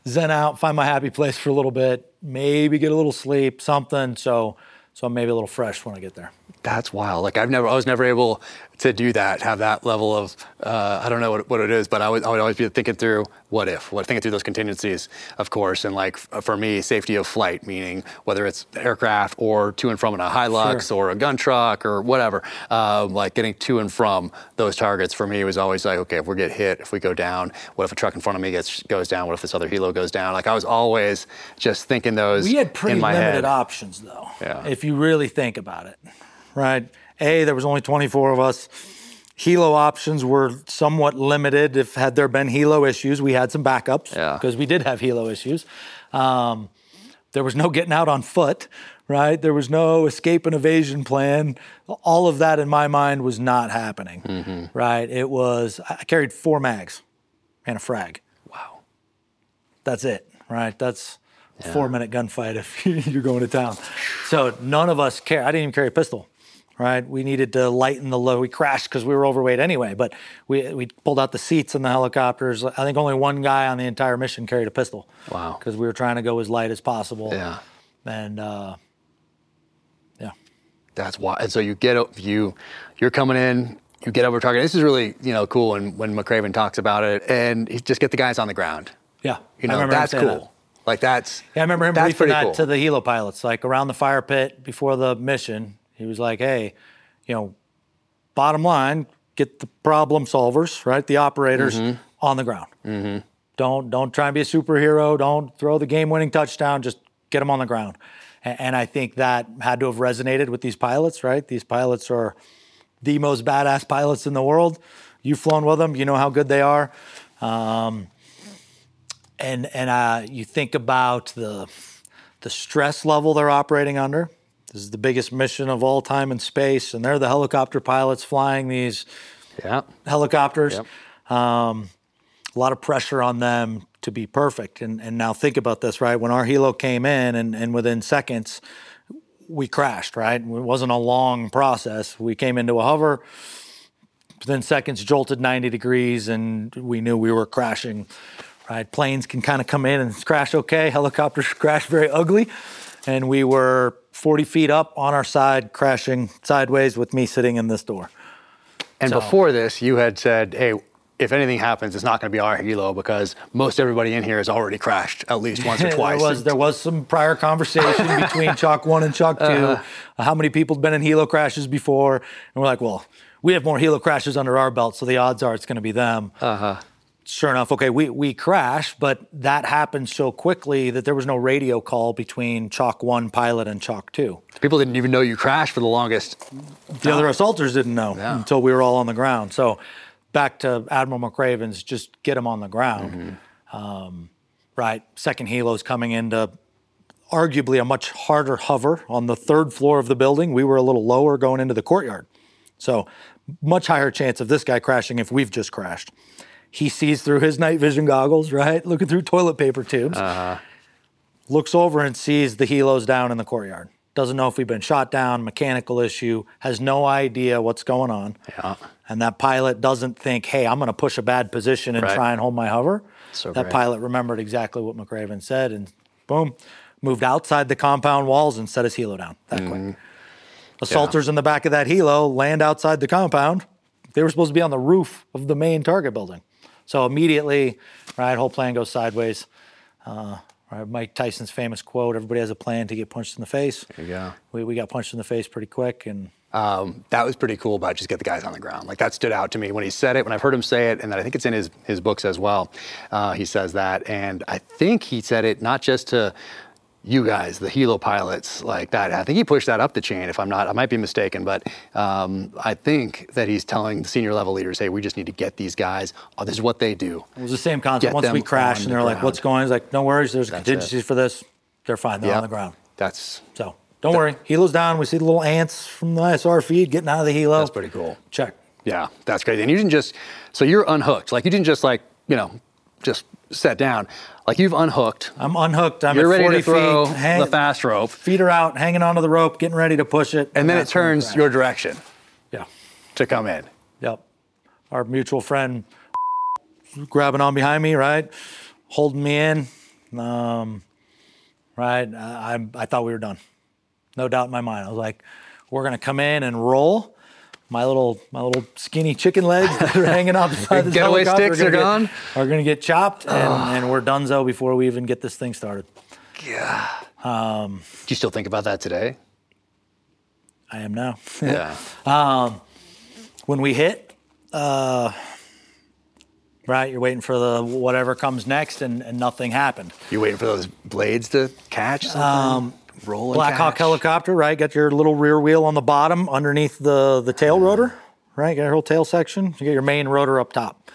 S4: zen out, find my happy place for a little bit, maybe get a little sleep, something. So, so I'm maybe a little fresh when I get there.
S3: That's wild. Like I've never, I was never able to do that, have that level of, uh, I don't know what, what it is, but I would, I would always be thinking through what if, what thinking through those contingencies, of course. And like for me, safety of flight, meaning whether it's aircraft or to and from in a Hilux
S4: Sure.
S3: or a gun truck or whatever, uh, like getting to and from those targets for me was always like, okay, if we get hit, if we go down, what if a truck in front of me gets goes down? What if this other helo goes down? Like I was always just thinking those
S4: We had pretty limited
S3: head.
S4: options, though.
S3: Yeah.
S4: If you really think about it, right? A, there was only 24 of us. Helo options were somewhat limited. If had there been Helo issues, we had some backups
S3: Yeah.
S4: because we did have Helo issues. Um, there was no getting out on foot, right? There was no escape and evasion plan. All of that in my mind was not happening,
S3: Mm-hmm.
S4: right? It was, I carried four mags and a frag.
S3: Wow.
S4: That's it, right? That's a four minute gunfight if you're going to town. So none of us care. I didn't even carry a pistol, right? We needed to lighten the load. We crashed because we were overweight anyway, but we, we pulled out the seats in the helicopters. I think only one guy on the entire mission carried a pistol.
S3: Wow.
S4: Because we were trying to go as light as possible.
S3: Yeah.
S4: And uh, yeah.
S3: That's why. And so you get o- you you're coming in. You get over target. This is really you know cool. And when McRaven talks about it, and he just get the guys on the ground.
S4: Yeah.
S3: You know that's cool.
S4: that.
S3: Like that's
S4: Yeah, I remember him
S3: that's
S4: briefing that
S3: cool.
S4: to the helo pilots, like around the fire pit before the mission. He was like, "Hey, you know, bottom line, get the problem solvers, right? The operators
S3: Mm-hmm.
S4: on the ground. Don't don't try and be a superhero. Don't throw the game-winning touchdown. Just get them on the ground." And, and I think that had to have resonated with these pilots, right? These pilots are the most badass pilots in the world. You've flown with them. You know how good they are and and uh, you think about the the stress level they're operating under. This is the biggest mission of all time in space, and they're the helicopter pilots flying these
S3: yeah.
S4: helicopters.
S3: Yep.
S4: Um, a lot of pressure on them to be perfect. And and now think about this, right? When our helo came in, and and within seconds, we crashed. Right? It wasn't a long process. We came into a hover. Within seconds, jolted 90 degrees, and we knew we were crashing. Right? Planes can kind of come in and crash okay. Helicopters crash very ugly, and we were 40 feet up on our side, crashing sideways with me sitting in this door.
S3: And
S4: So-
S3: before this, you had said, hey. If anything happens, it's not going to be our helo because most everybody in here has already crashed at least once or twice.
S4: There was there was some prior conversation between Chalk One and Chalk 2
S3: Uh-huh.
S4: How many people have been in helo crashes before? And we're like, well, we have more helo crashes under our belt, so the odds are it's going to be them. Uh-huh. Sure enough, okay, we we crashed, but that happened so quickly that there was no radio call between Chalk One pilot and Chalk Two.
S3: People didn't even know you crashed for the longest.
S4: The other assaulters didn't know
S3: Yeah.
S4: until we were all on the ground. So back to Admiral McRaven's, just get them on the ground. Um, right. Second helo's coming into arguably a much harder hover on the third floor of the building. We were a little lower going into the courtyard. So much higher chance of this guy crashing if we've just crashed. He sees through his night vision goggles, right? Looking through toilet paper tubes. Looks over and sees the helos down in the courtyard. Doesn't know if we've been shot down, mechanical issue, has no idea what's going on.
S3: Yeah.
S4: And that pilot doesn't think, hey, I'm going to push a bad position and
S3: Right.
S4: try and hold my hover.
S3: So
S4: that
S3: great.
S4: pilot remembered exactly what McRaven said and boom, moved outside the compound walls and set his helo down that
S3: Mm-hmm.
S4: quick. Assaulters in the back of that helo land outside the compound. They were supposed to be on the roof of the main target building. So immediately, right, whole plan goes sideways. Uh, right, Mike Tyson's famous quote: "Everybody has a plan to get punched in the face."
S3: There you go.
S4: We, we got punched in the face pretty quick, and
S3: um, that was pretty cool about just get the guys on the ground. Like that stood out to me when he said it, when I've heard him say it, and then I think it's in his, his books as well. Uh, he says that. And I think he said it not just to you guys, the helo pilots, like that. I think he pushed that up the chain, if I'm not, I might be mistaken, but um, I think that he's telling the senior level leaders, hey, we just need to get these guys. Oh, this is what they do.
S4: it was the same concept.
S3: Get
S4: Once we crashed, and they're like,
S3: ground.
S4: "What's going?" on? He's like, "No worries, there's
S3: That's
S4: contingencies for this. They're fine. They're
S3: Yep.
S4: on the ground."
S3: That's
S4: So don't worry, helo's down. We see the little ants from the ISR feed getting out of the helo.
S3: That's pretty cool.
S4: Check.
S3: Yeah, that's crazy. And you didn't just, so you're unhooked. Like you didn't just like, you know, just set down. Like you've unhooked.
S4: I'm unhooked. I'm
S3: You're ready
S4: 40
S3: to throw
S4: feet. hang-
S3: the fast rope.
S4: feet are out, hanging onto the rope, getting ready to push it.
S3: And then it
S4: that's when we
S3: turns your direction.
S4: yeah.
S3: to come in.
S4: Yep. Our mutual friend grabbing on behind me, right? Holding me in. Um, right. I, I, I thought we were done. No doubt in my mind. I was like, we're going to come in and roll. My little, my little skinny chicken legs that are hanging off the side of this
S3: Getaway sticks
S4: gonna
S3: are
S4: get-
S3: gone?
S4: Are going to get chopped, and, and we're donezo before we even get this thing started. Yeah.
S3: Do you still think about that today?
S4: I am now.
S3: Yeah.
S4: when we hit, uh, right, you're waiting for the whatever comes next, and, and nothing happened.
S3: you're waiting for those blades to catch something? Um, Roll and
S4: Black Hawk helicopter, right? Got your little rear wheel on the bottom underneath the, the tail rotor, right? Got your whole tail section. You get your main rotor up top.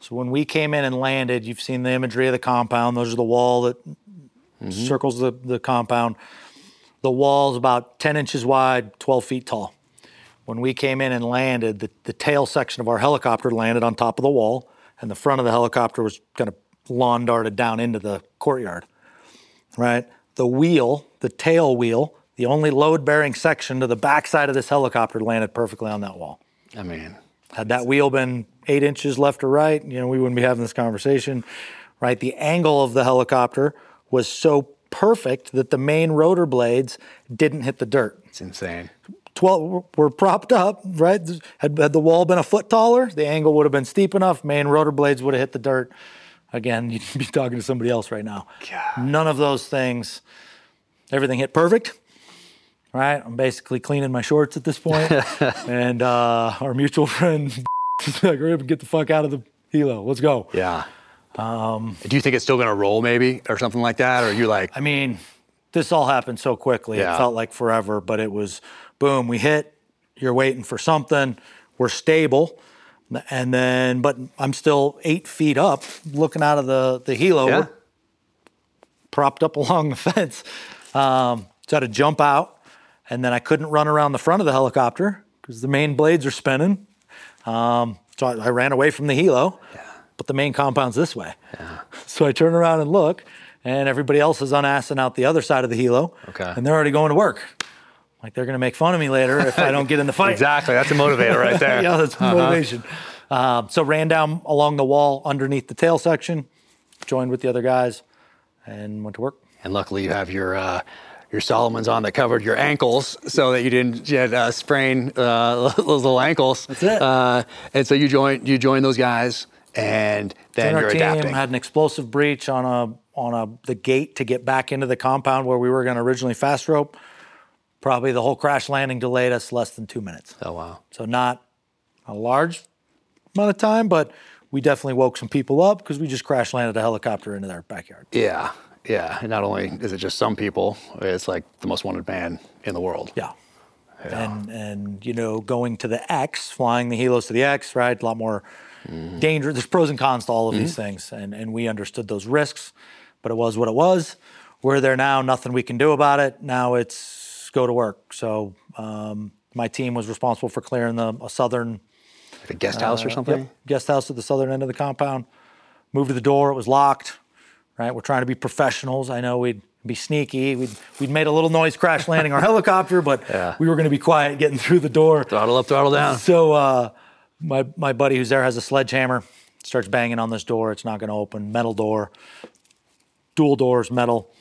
S4: So when we came in and landed, you've seen the imagery of the compound. Those are the wall that mm-hmm. circles the, the compound. The wall is about 10 inches wide, 12 feet tall. When we came in and landed, the, the tail section of our helicopter landed on top of the wall, and the front of the helicopter was kind of lawn darted down into the courtyard right? The wheel, the tail wheel, the only load bearing section to the backside of this helicopter landed perfectly on that wall.
S3: I mean,
S4: Had that wheel been eight inches left or right, you know, we wouldn't be having this conversation, right? The angle of the helicopter was so perfect that the main rotor blades didn't hit the dirt.
S3: it's insane.
S4: 12 were propped up, right? Had, had the wall been a foot taller, the angle would have been steep enough, main rotor blades would have hit the dirt. Again, you'd be talking to somebody else right now. None of those things, everything hit perfect, right? I'm basically cleaning my shorts at this and uh, our mutual friend like, hurry up and get the fuck out of the helo. Let's go.
S3: Yeah. Um, Do you think it's still going to roll maybe or something like that? Or are you like,
S4: I mean, this all happened so quickly.
S3: Yeah.
S4: It felt like forever, but it was boom, we hit, you're waiting for something, we're stable. And then, but I'm still eight feet up looking out of the, the helo,
S3: yeah?
S4: Propped up along the fence. Um, so I had to jump out, and then I couldn't run around the front of the helicopter because the main blades are spinning. Um, so I, I ran away from the helo, but the main compound's this way. So I turn around and look, and everybody else is unassing out the other side of the helo.
S3: Okay.
S4: And they're already going to work. Like they're going to make fun of me later if I don't get in the fight.
S3: Exactly. That's a motivator right there.
S4: yeah, that's motivation. Um, so ran down along the wall underneath the tail section, joined with the other guys, and went to work.
S3: And luckily, you have your uh, your Salomons on that covered your ankles, so that you didn't get, uh, sprain uh, those little ankles. That's
S4: it.
S3: Uh, and so you join you join those guys, and then
S4: And
S3: you're
S4: our team
S3: adapting.
S4: had an explosive breach on a on a the gate to get back into the compound where we were going to originally fast rope. Probably the whole crash landing delayed us less than two minutes.
S3: oh wow.
S4: So not a large amount of time, but we definitely woke some people up because we just crash landed a helicopter into their backyard.
S3: Yeah, yeah. And not only is it just some people, it's like the most wanted man in the world.
S4: Yeah. And and you know, going to the X, flying the helos to the X, right? A lot more danger. There's pros and cons to all of these things. And and we understood those risks, but it was what it was. We're there now, nothing we can do about it. Now it's go to work. So um, my team was responsible for clearing the a southern
S3: Like a guest house or something.
S4: Uh, Yep. Guest house at the southern end of the compound. Moved to the door. It was locked. Right. We're trying to be professionals. I know we'd be sneaky. We'd we'd made a little noise crash landing our helicopter, but
S3: Yeah.
S4: we were going to be quiet getting through the door.
S3: Throttle up, throttle down.
S4: So uh, my my buddy who's there has a sledgehammer. Starts banging on this door. It's not going to open. Metal door. Dual doors, metal.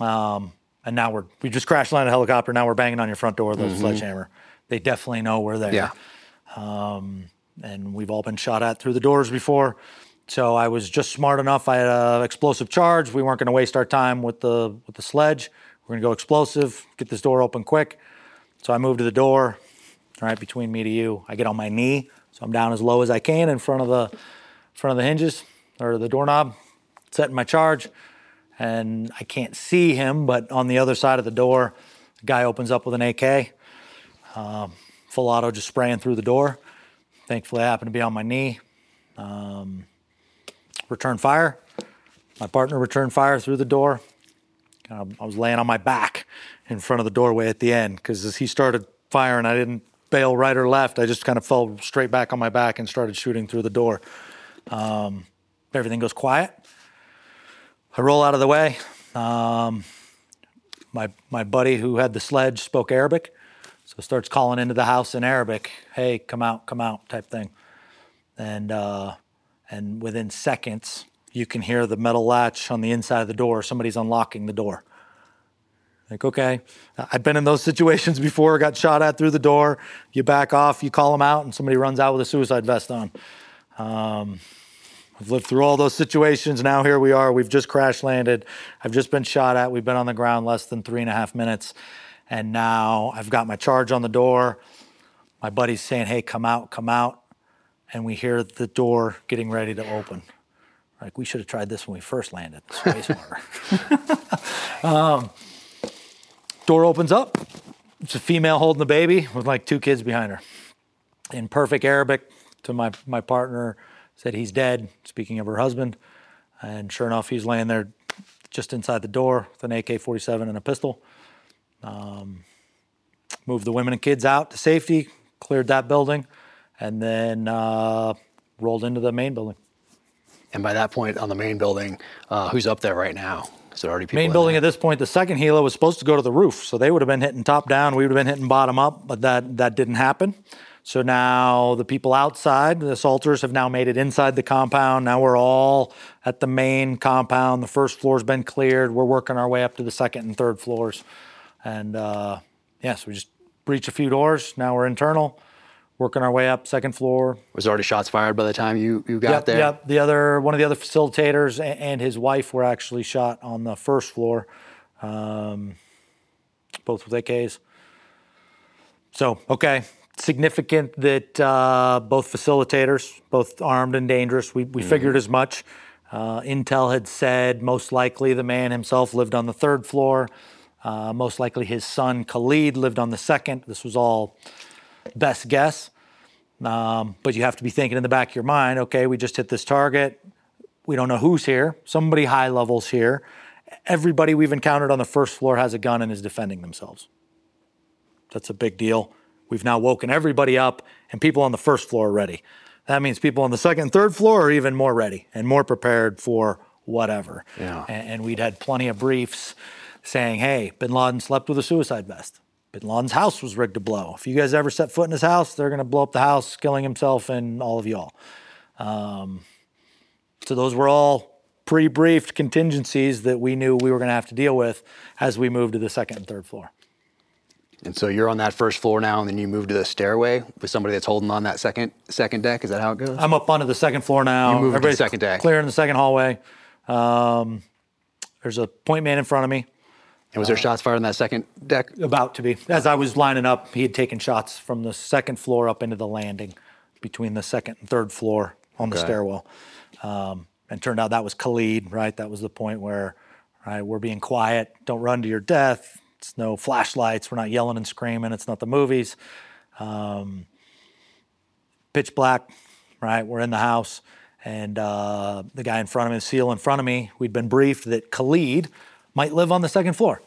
S4: Um, and now we're we just crash landed a helicopter. Now we're banging on your front door with a sledgehammer. They definitely know we're there
S3: Yeah.
S4: and we've all been shot at through the doors before. So I was just smart enough. I had an explosive charge. We weren't going to waste our time with the with the sledge. We're going to go explosive. Get this door open quick. So I moved to the door, right between me to you. I get on my knee, so I'm down as low as I can in front of the front of the hinges or the doorknob, setting my charge, and I can't see him. But on the other side of the door, the guy opens up with an AK, um, full auto, just spraying through the door. Thankfully, I happened to be on my knee. Um, return fire. My partner returned fire through the door. I was laying on my back in front of the doorway at the end because as he started firing, I didn't bail right or left. I just kind of fell straight back on my back and started shooting through the door. Um, everything goes quiet. I roll out of the way. Um, my my buddy who had the sledge spoke Arabic, So starts calling into the house in Arabic, "Hey, come out, come out," type thing. And uh, and within seconds, you can hear the metal latch on the inside of the door. Somebody's unlocking the door. Like, okay, I've been in those situations before, got shot at through the door. You back off, you call them out, and somebody runs out with a suicide vest on. Um, I've lived through all those situations. Now here we are. We've just crash landed. I've just been shot at. We've been on the ground less than three and a half minutes. And now I've got my charge on the door. My buddy's saying, hey, come out, come out. And we hear the door getting ready to open. Like, we should have tried this when we first landed. Way smarter. um, door opens up. It's a female holding the baby with like two kids behind her. In perfect Arabic to my, my partner, said he's dead, speaking of her husband. And sure enough, he's laying there just inside the door with an AK 47 and a pistol. Um, moved the women and kids out to safety, cleared that building, and then uh, rolled into the main building.
S3: And by that point on the main building, uh, who's up there right now? Is there already people?
S4: Main
S3: in
S4: building
S3: there?
S4: at this point, the second helo was supposed to go to the roof, so they would have been hitting top down. We would have been hitting bottom up, but that that didn't happen. So now the people outside, the assaulters, have now made it inside the compound. Now we're all at the main compound. The first floor's been cleared. We're working our way up to the second and third floors, and uh, yes, yeah, so we just breached a few doors. Now we're internal, working our way up second floor.
S3: Was already shots fired by the time you, you got
S4: Yep,
S3: there?
S4: yep. The other one of the other facilitators and his wife were actually shot on the first floor, um, both with AKs. So okay, significant that uh, both facilitators, both armed and dangerous. We we figured as much. Uh, Intel had said most likely the man himself lived on the third floor. Uh, most likely his son Khalid lived on the second. This was all best guess. Um, but you have to be thinking in the back of your mind, okay, we just hit this target. We don't know who's here. Somebody high levels here. Everybody we've encountered on the first floor has a gun and is defending themselves. That's a big deal. We've now woken everybody up, and people on the first floor are ready. That means people on the second and third floor are even more ready and more prepared for whatever.
S3: Yeah.
S4: And, and we'd had plenty of briefs saying, hey, bin Laden slept with a suicide vest. Bin Laden's house was rigged to blow. If you guys ever set foot in his house, they're going to blow up the house, killing himself and all of y'all. Um, so those were all pre-briefed contingencies that we knew we were going to have to deal with as we moved to the second and third floor.
S3: And so you're on that first floor now, and then you move to the stairway with somebody that's holding on that second second deck. Is that how it goes?
S4: I'm up onto the second floor now.
S3: You move to the
S4: Everybody's
S3: second deck.
S4: Clearing the second hallway. Um, there's a point man in front of me,
S3: and was there shots fired on that second deck?
S4: about to be. As I was lining up, he had taken shots from the second floor up into the landing between the second and third floor on the
S3: Okay.
S4: stairwell. Um, and turned out that was Khalid, right? That was the point where, right, we're being quiet. Don't run to your death. It's no flashlights. We're not yelling and screaming. It's not the movies. Um, pitch black, right? We're in the house. And uh, the guy in front of me, the SEAL in front of me, we'd been briefed that Khalid might live on the second floor.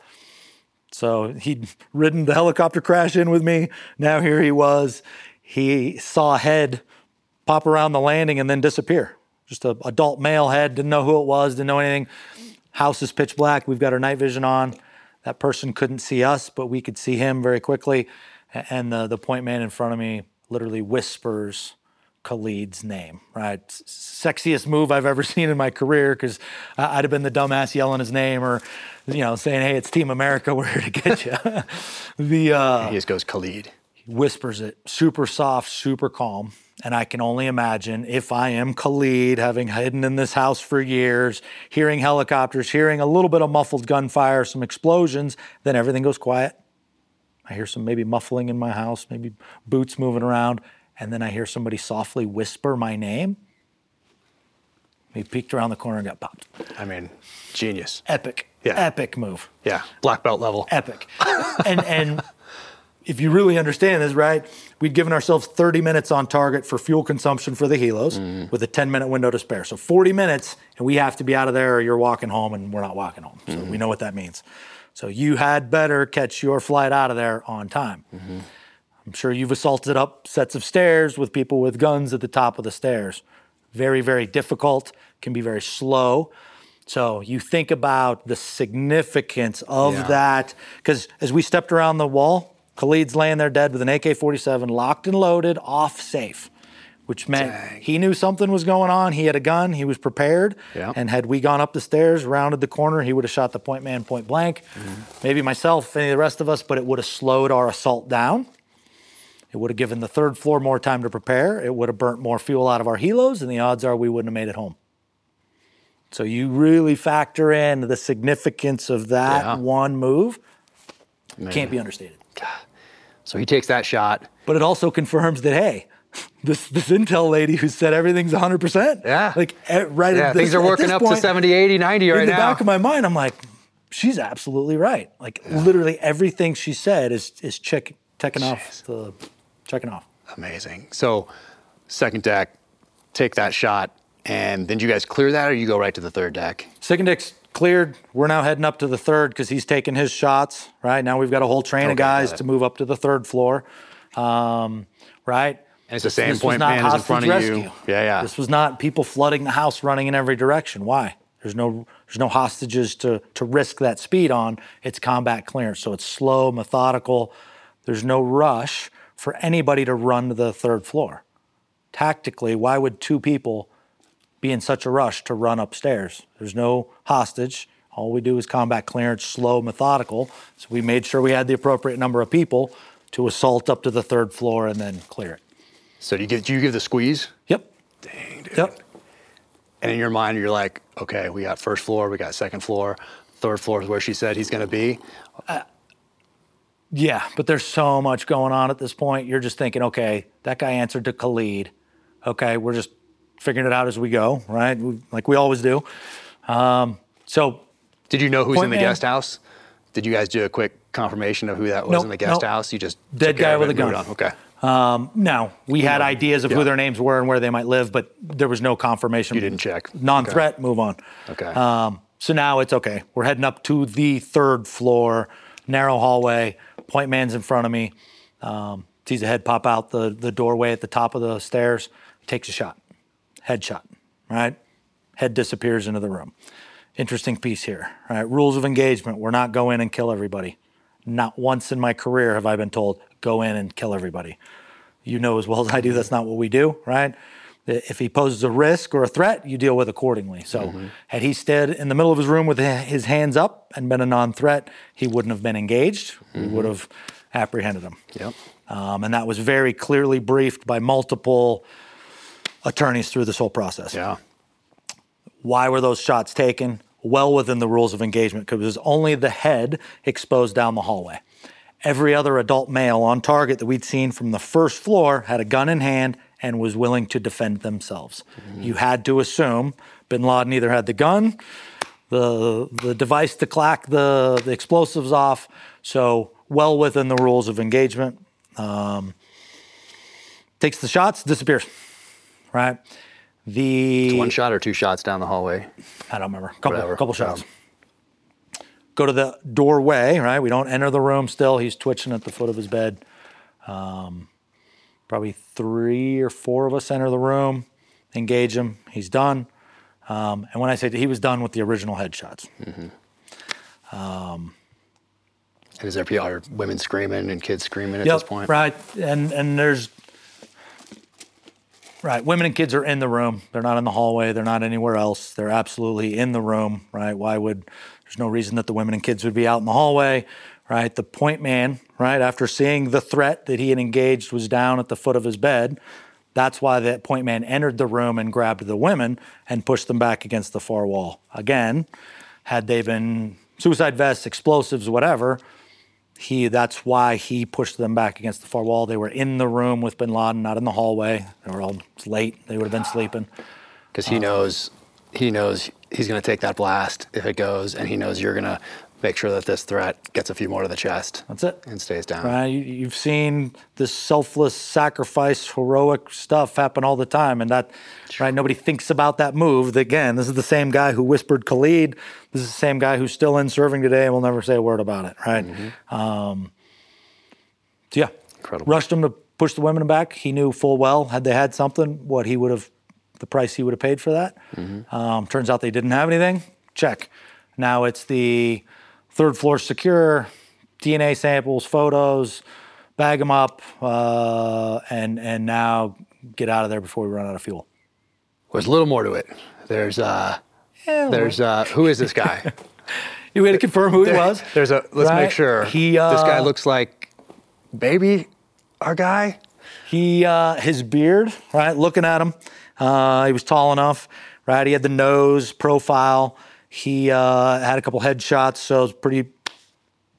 S4: So he'd ridden the helicopter crash in with me. Now here he was. He saw a head pop around the landing and then disappear. Just an adult male head, didn't know who it was, didn't know anything. House is pitch black. We've got our night vision on. That person couldn't see us, but we could see him very quickly. And the, the point man in front of me literally whispers Khalid's name, right? Sexiest move I've ever seen in my career because I'd have been the dumbass yelling his name or, you know, saying, hey, it's Team America, we're here to get you. the, uh,
S3: He just goes Khalid.
S4: whispers it super soft, super calm. And I can only imagine if I am Khalid, having hidden in this house for years, hearing helicopters, hearing a little bit of muffled gunfire, some explosions, then everything goes quiet. I hear some maybe muffling in my house, maybe boots moving around, and then I hear somebody softly whisper my name. He peeked around the corner and got popped.
S3: I mean, genius.
S4: Epic,
S3: Yeah.
S4: epic move.
S3: Yeah, black belt level.
S4: epic. and and if you really understand this, right, we'd given ourselves 30 minutes on target for fuel consumption for the helos mm-hmm. with a 10 minute window to spare. So 40 minutes, and we have to be out of there or you're walking home, and we're not walking home. So we mm-hmm. know what that means. So you had better catch your flight out of there on time. Mm-hmm. I'm sure you've assaulted up sets of stairs with people with guns at the top of the stairs. Very, very difficult, can be very slow. So you think about the significance of
S3: Yeah.
S4: that, because as we stepped around the wall Khalid's laying there dead with an AK 47, locked and loaded, off safe, which meant
S3: Dang.
S4: he knew something was going on. He had a gun, he was prepared.
S3: Yeah.
S4: And had we gone up the stairs, rounded the corner, he would have shot the point man point blank. Mm-hmm. Maybe myself, any of the rest of us, but it would have slowed our assault down. It would have given the third floor more time to prepare. It would have burnt more fuel out of our helos, and the odds are we wouldn't have made it home. So you really factor in the significance of that
S3: Yeah.
S4: one move.
S3: Man.
S4: Can't be understated.
S3: So he takes that shot.
S4: But it also confirms that hey, this this intel lady who said everything's 100. percent
S3: Yeah.
S4: like right.
S3: Yeah,
S4: at this,
S3: things are working up
S4: point,
S3: to 70, 80, 90 right
S4: in the
S3: now.
S4: back of my mind, I'm like, she's absolutely right. Like literally everything she said is is check checking off the checking off.
S3: Amazing. So, second deck, take that shot, and then do you guys clear that, or you go right to the third deck?
S4: Second deck's cleared. We're now heading up to the third because he's taking his shots. Right now, we've got a whole train of guys to move up to the third floor. Um, right.
S3: And it's the same
S4: This
S3: point man is in front of
S4: rescue.
S3: you. Yeah, yeah.
S4: This was not people flooding the house, running in every direction. Why? There's no there's no hostages to to risk that speed on. It's combat clearance, so it's slow, methodical. There's no rush for anybody to run to the third floor. Tactically, why would two people be in such a rush to run upstairs? There's no hostage. All we do is combat clearance, slow, methodical. So we made sure we had the appropriate number of people to assault up to the third floor and then clear it.
S3: So do you give do you give the squeeze?
S4: Yep.
S3: Dang, dude.
S4: Yep.
S3: And in your mind, you're like, okay, we got first floor, we got second floor, third floor is where she said he's going to be.
S4: Uh, Yeah, but there's so much going on at this point. You're just thinking, okay, that guy answered to Khalid. Okay, we're just figuring it out as we go, right? We- Like we always do. Um, so
S3: Did you know who's in the
S4: man.
S3: guest house? Did you guys do a quick confirmation of who that was
S4: Nope,
S3: in the guest
S4: nope.
S3: house? You just
S4: Dead guy with a gun.
S3: Okay.
S4: no, we had ideas of
S3: Yeah.
S4: who their names were and where they might live, but there was no confirmation.
S3: You didn't check.
S4: Non-threat. Move on.
S3: Okay.
S4: Um, so now it's okay. We're heading up to the third floor, narrow hallway. Point man's in front of me. Um, sees a head pop out the, the doorway at the top of the stairs. Takes a shot. Headshot. Right. Head disappears into the room. Interesting piece here. Right. Rules of engagement. We're not go in and kill everybody. Not once in my career have I been told go in and kill everybody. You know as well as I do that's not what we do. Right. If he poses a risk or a threat, you deal with accordingly. So, had he stayed in the middle of his room with his hands up and been a non-threat, he wouldn't have been engaged. We would have apprehended him.
S3: Yep.
S4: Um, and that was very clearly briefed by multiple attorneys through this whole process.
S3: Yeah.
S4: Why were those shots taken? Well within the rules of engagement because it was only the head exposed down the hallway. Every other adult male on target that we'd seen from the first floor had a gun in hand and was willing to defend themselves. You had to assume bin Laden either had the gun, the, the device to clack the, the explosives off, so well within the rules of engagement. Um, takes the shots, disappears, right? The
S3: One shot or two shots down the hallway.
S4: I don't remember. Couple,
S3: Whatever.
S4: couple shots. Go to the doorway, right? We don't enter the room still. He's twitching at the foot of his bed. Um, probably three or four of us enter the room, engage him. He's done. Um, and when I say that he was done with the original headshots,
S3: And is there people, are women screaming and kids screaming at
S4: Yep,
S3: this point?
S4: Right. And and there's right, women and kids are in the room. They're not in the hallway, they're not anywhere else. They're absolutely in the room, right? Why would there's no reason that the women and kids would be out in the hallway, right? The point man, right, after seeing the threat that he had engaged was down at the foot of his bed. That's why that point man entered the room and grabbed the women and pushed them back against the far wall. Again, had they been suicide vests, explosives, whatever, he that's why he pushed them back against the far wall. They were in the room with bin Laden, not in the hallway. They were all late. They would have been sleeping.
S3: Because he um, knows he knows he's going to take that blast if it goes, and he knows you're going to make sure that this threat gets a few more to the chest
S4: That's it.
S3: and stays down.
S4: Right? You, you've seen this selfless sacrifice, heroic stuff happen all the time, and that right. Nobody thinks about that move. Again, this is the same guy who whispered Khalid. This is the same guy who's still in serving today and will never say a word about it. Right? Um, so yeah,
S3: Incredible.
S4: rushed him to push the women back. He knew full well had they had something, what he would have, the price he would have paid for that. Um, turns out they didn't have anything. Check. Now it's the third floor secure, DNA samples, photos, bag them up, uh, and and now get out of there before we run out of fuel.
S3: There's a little more to it. There's uh, there's uh, who is this guy?
S4: you had to confirm who he was.
S3: There's a let's
S4: Right.
S3: make sure.
S4: He,
S3: this guy
S4: uh,
S3: looks like baby, our guy.
S4: He uh, his beard, right? Looking at him, uh, he was tall enough, right? He had the nose profile. He uh, had a couple headshots, so it was pretty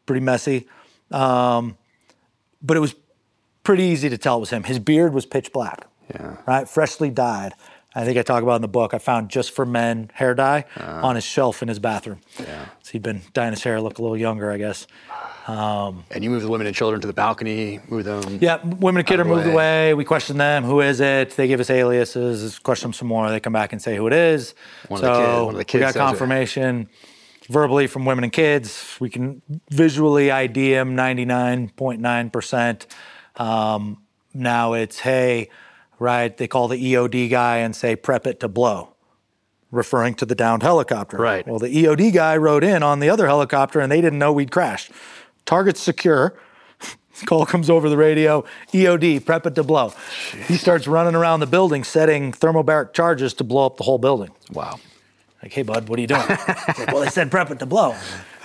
S4: pretty messy. Um, but it was pretty easy to tell it was him. His beard was pitch black,
S3: Yeah.
S4: right? Freshly dyed. I think I talk about in the book. I found just for men hair dye
S3: Uh.
S4: on his shelf in his bathroom.
S3: Yeah.
S4: So he'd been dyeing his hair look a little younger, I guess.
S3: And you move the women and children to the balcony, move them.
S4: Yeah, women and kid
S3: Out
S4: are moved
S3: way.
S4: away. We question them. Who is it? They give us aliases. Question them some more. They come back and say who it is.
S3: One of
S4: so
S3: the kid- one of the
S4: we got
S3: says it.
S4: confirmation verbally from women and kids. We can visually ID them 99.9%. Um, now it's, hey, right, they call the EOD guy and say, prep it to blow, referring to the downed helicopter.
S3: Right.
S4: Well, the EOD guy rode in on the other helicopter and they didn't know we'd crashed. Target's secure. Call comes over the radio. EOD, prep it to blow. He starts running around the building, setting thermobaric charges to blow up the whole building.
S3: Wow.
S4: Like, hey, bud, what are you doing? Like, well, they said prep it to blow.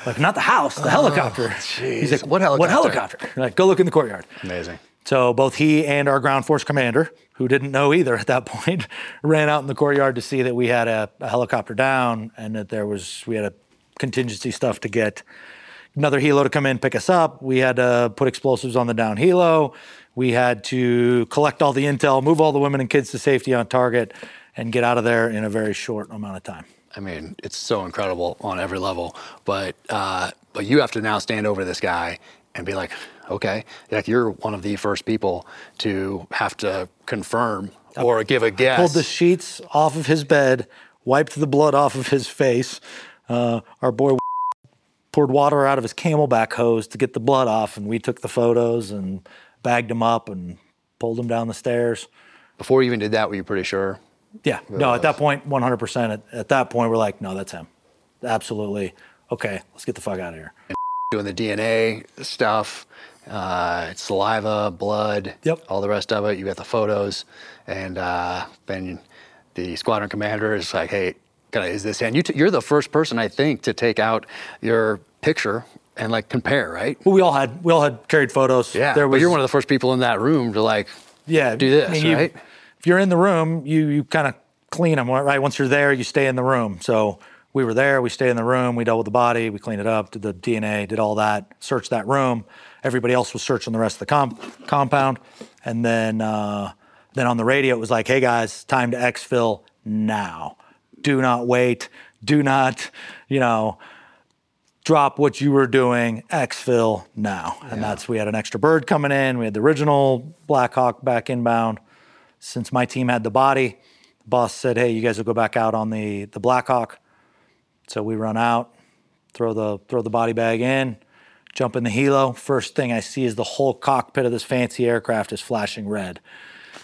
S4: Like, not the house, the oh, helicopter. He's like,
S3: What helicopter?
S4: What
S3: helicopter?"
S4: helicopter? Like, go look in the courtyard.
S3: Amazing.
S4: So both he and our ground force commander, who didn't know either at that point, ran out in the courtyard to see that we had a, a helicopter down and that there was we had a contingency stuff to get another helo to come in pick us up. We had to put explosives on the down helo. We had to collect all the intel, move all the women and kids to safety on target, and get out of there in a very short amount of time.
S3: I mean, it's so incredible on every level. But uh, but you have to now stand over this guy and be like, okay, like you're one of the first people to have to confirm or give a guess.
S4: pulled the sheets off of his bed, wiped the blood off of his face. Uh, our boy poured water out of his CamelBak hose to get the blood off, and we took the photos and bagged him up and pulled him down the stairs.
S3: Before you even did that, were you pretty sure?
S4: Yeah, no, at that point, 100%. At, at that point, we're like, no, that's him. Absolutely. Okay, let's get the fuck out of here.
S3: Doing the DNA stuff, uh, saliva, blood,
S4: Yep.
S3: all the rest of it. You got the photos, and uh, then the squadron commander is like, "Hey, kinda, is this?" hand?" you t- you're the first person I think to take out your picture and like compare, right?
S4: Well, we all had we all had carried photos.
S3: Yeah,
S4: there was,
S3: but you're one of the first people in that room to like,
S4: yeah
S3: do this,
S4: I mean, you-
S3: right?
S4: if you're in the room, you you kind of clean them, right? Once you're there, you stay in the room. So we were there, we stay in the room, we dealt with the body, we cleaned it up, did the DNA, did all that, searched that room. Everybody else was searching the rest of the comp- compound, and then uh, then on the radio it was like, "Hey guys, time to exfil now. Do not wait. Do not, you know." drop what you were doing, exfil now. And that's, we had an extra bird coming in. We had the original Blackhawk back inbound. Since my team had the body, the boss said, hey, you guys will go back out on the, the Black Hawk. So we run out, throw the, throw the body bag in, jump in the helo. First thing I see is the whole cockpit of this fancy aircraft is flashing red.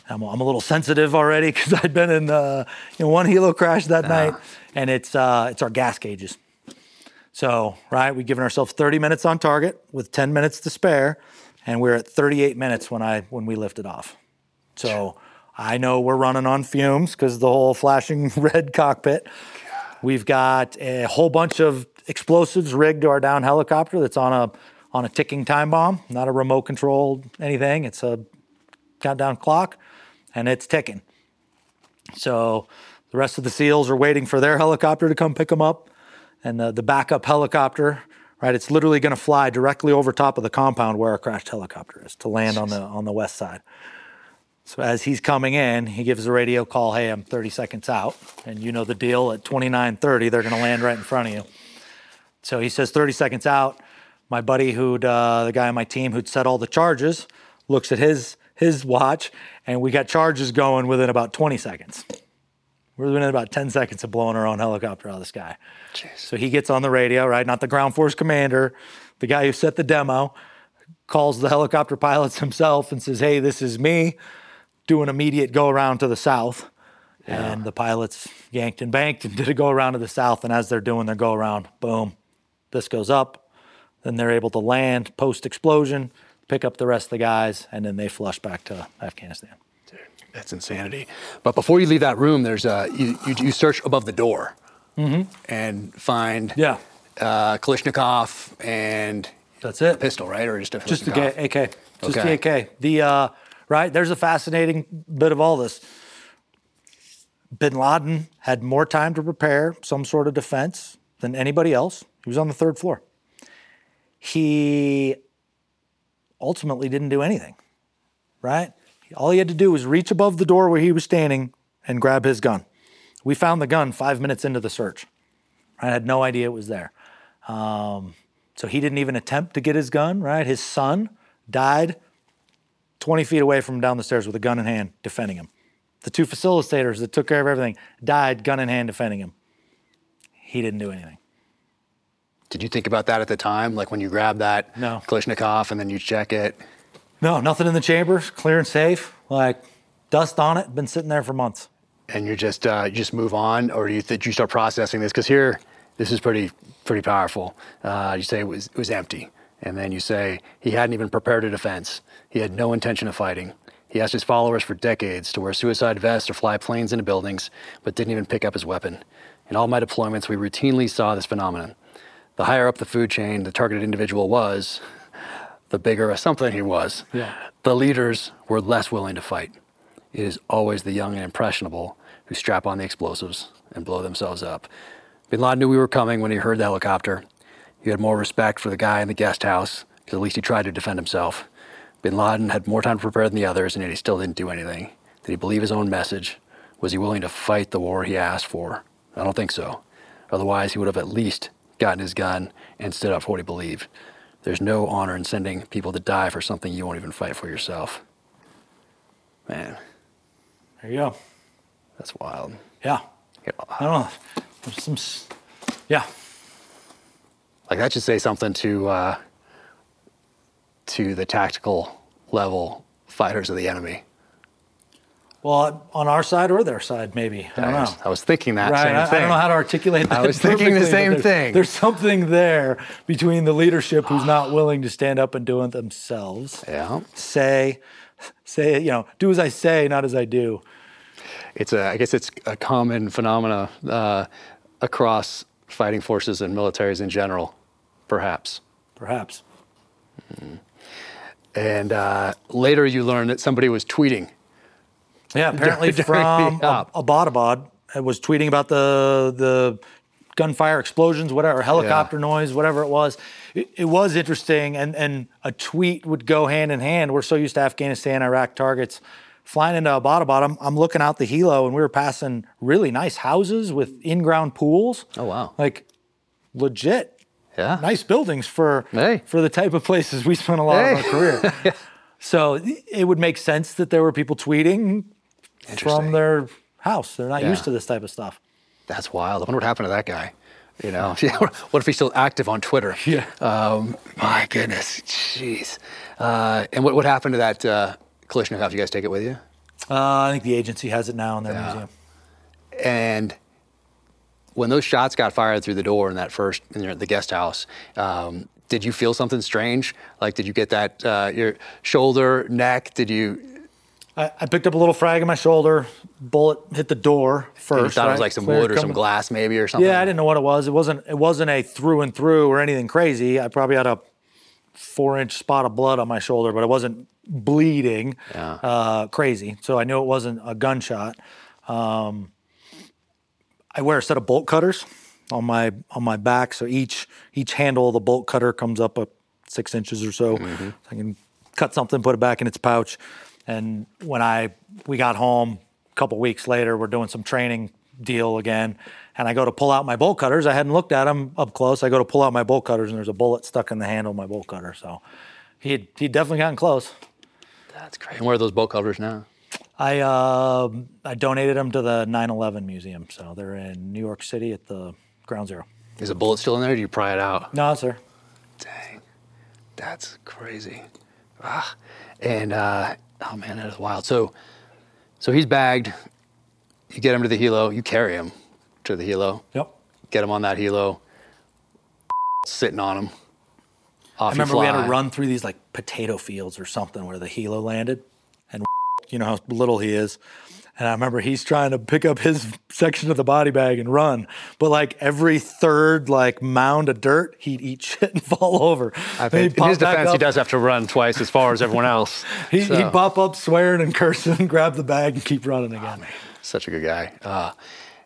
S4: I'm, I'm a little sensitive already because I'd been in uh, you know, one helo crash that night, and it's uh, it's our gas gauges. So, right, we've given ourselves 30 minutes on target with 10 minutes to spare, and we're at 38 minutes when I when we lifted off. So, I know we're running on fumes because the whole flashing red cockpit. We've got a whole bunch of explosives rigged to our down helicopter that's on a on a ticking time bomb, not a remote controlled anything. It's a countdown clock, and it's ticking. So the rest of the SEALs are waiting for their helicopter to come pick them up, and the, the backup helicopter, right? It's literally going to fly directly over top of the compound where our crashed helicopter is to land on the on the west side. So as he's coming in, he gives a radio call, "Hey, I'm 30 seconds out," and you know the deal. At 29:30, they're going to land right in front of you. So he says 30 seconds out. My buddy, who'd uh, the guy on my team who'd set all the charges, looks at his his watch, and we got charges going within about 20 seconds. We're within about 10 seconds of blowing our own helicopter out of the sky. So he gets on the radio, right? Not the ground force commander, the guy who set the demo, calls the helicopter pilots himself and says, "Hey, this is me." Do an immediate go around to the south. And the pilots yanked and banked and did a go around to the south. And as they're doing their go around, boom, this goes up. Then they're able to land post explosion. pick up the rest of the guys, and then they flush back to Afghanistan.
S3: Dude, That's insanity. But before you leave that room, there's a you, you, you search above the door and find
S4: Mm-hmm. Yeah,
S3: uh, Kalashnikov and
S4: that's it.
S3: pistol, right? Or just a
S4: Just the AK. Just
S3: Okay.
S4: the AK. The uh, right there's a fascinating bit of all this. Bin Laden had more time to prepare some sort of defense than anybody else. He was on the third floor. He ultimately didn't do anything. Right? All he had to do was reach above the door where he was standing and grab his gun. We found the gun five minutes into the search. I had no idea it was there. Um, so he didn't even attempt to get his gun, right? His son died 20 feet away from down the stairs with a gun in hand, defending him. The two facilitators that took care of everything died gun in hand, defending him. He didn't do anything.
S3: Did you think about that at the time? Like when you grab that
S4: No.
S3: Kalashnikov and then you check it?
S4: No, nothing in the chambers, clear and safe. Like dust on it, been sitting there for months.
S3: and you just uh, you just move on, or do you did you start processing this? Because here, this is pretty pretty powerful. Uh, you say it was it was empty, and then you say he hadn't even prepared a defense. He had no intention of fighting. He asked his followers for decades to wear suicide vests or fly planes into buildings, but didn't even pick up his weapon. In all my deployments, we routinely saw this phenomenon. The higher up the food chain the targeted individual was, the bigger a something he was.
S4: Yeah.
S3: The leaders were less willing to fight. It is always the young and impressionable who strap on the explosives and blow themselves up. Bin Laden knew we were coming when he heard the helicopter. He had more respect for the guy in the guest house because at least he tried to defend himself. Bin Laden had more time to prepare than the others, and yet he still didn't do anything. Did he believe his own message? Was he willing to fight the war he asked for? I don't think so. Otherwise, he would have at least gotten his gun and stood up for what he believed. There's no honor in sending people to die for something you won't even fight for yourself. Man,
S4: There you go.
S3: that's wild.
S4: Yeah. yeah. I don't know. There's some, yeah.
S3: Like that should say something to uh, to the tactical level fighters of the enemy.
S4: Well, on our side or their side, maybe. I don't know.
S3: I was thinking that
S4: Right.
S3: same
S4: I, I don't know how to articulate that.
S3: I was thinking the same
S4: there's-
S3: thing.
S4: There's something there between the leadership who's not willing to stand up and do it themselves.
S3: yeah,
S4: Say, say, you know, do as I say, not as I do.
S3: it's a. I guess it's a common phenomena uh, across fighting forces and militaries in general, perhaps.
S4: Perhaps.
S3: And uh, later, you learn that somebody was tweeting.
S4: Yeah, apparently from
S3: op.
S4: Ab- Abbottabad, was tweeting about the the gunfire explosions, whatever, helicopter noise, whatever it was. It, it was interesting, and and a tweet would go hand in hand. We're so used to Afghanistan, Iraq targets. Flying into Abbottabad, I'm, I'm looking out the helo, and we were passing really nice houses with in-ground pools.
S3: Oh, wow.
S4: Like legit
S3: Yeah,
S4: nice buildings for
S3: Hey.
S4: for the type of places we spent a lot of our career. so it would make sense that there were people tweeting. From their house. They're not
S3: Yeah.
S4: used to this type of stuff.
S3: That's wild. I wonder what happened to that guy. You know, what if he's still active on Twitter?
S4: Yeah.
S3: Um, my goodness, jeez. Uh, and what, what happened to that uh, Kalashnikov? You guys take it with you?
S4: Uh, I think the agency has it now in their museum.
S3: And when those shots got fired through the door in that first in the guest house, um, did you feel something strange? Like, did you get that uh, your shoulder, neck? Did you?
S4: I, I picked up a little frag in my shoulder. Bullet hit the door first.
S3: you thought it was like some
S4: Clear
S3: wood or some glass, maybe, or something?
S4: Yeah, I didn't know what it was. It wasn't. It wasn't a through and through or anything crazy. I probably had a four-inch spot of blood on my shoulder, but it wasn't bleeding
S3: Yeah.
S4: uh, crazy. So I knew it wasn't a gunshot. Um, I wear a set of bolt cutters on my on my back, so each each handle of the bolt cutter comes up a six inches or so. I can cut something, put it back in its pouch. And when I we got home a couple weeks later, we're doing some training deal again, and I go to pull out my bolt cutters. I hadn't looked at them up close. I go to pull out my bolt cutters, and there's a bullet stuck in the handle of my bolt cutter. So he had, he'd definitely gotten close.
S3: That's great. And where are those bolt cutters now?
S4: I uh, I donated them to the 9/11 museum, so they're in New York City at the Ground Zero.
S3: Is a bullet still in there? Or do you pry it out?
S4: No, sir.
S3: Dang, that's crazy. Ah, and uh, oh man, that is wild. So, so he's bagged. You get him to the helo. You carry him to the helo.
S4: Yep.
S3: Get him on that helo. Sitting on him. Off
S4: I
S3: you
S4: remember we had
S3: fly.
S4: to run through these like potato fields or something where the helo landed, and you know how little he is. And I remember he's trying to pick up his section of the body bag and run, but like every third like mound of dirt, he'd eat shit and fall over.
S3: I think in his defense, he does have to run twice as far as everyone else.
S4: He,
S3: So,
S4: He'd pop up swearing and cursing, grab the bag and keep running again.
S3: such a good guy. Uh,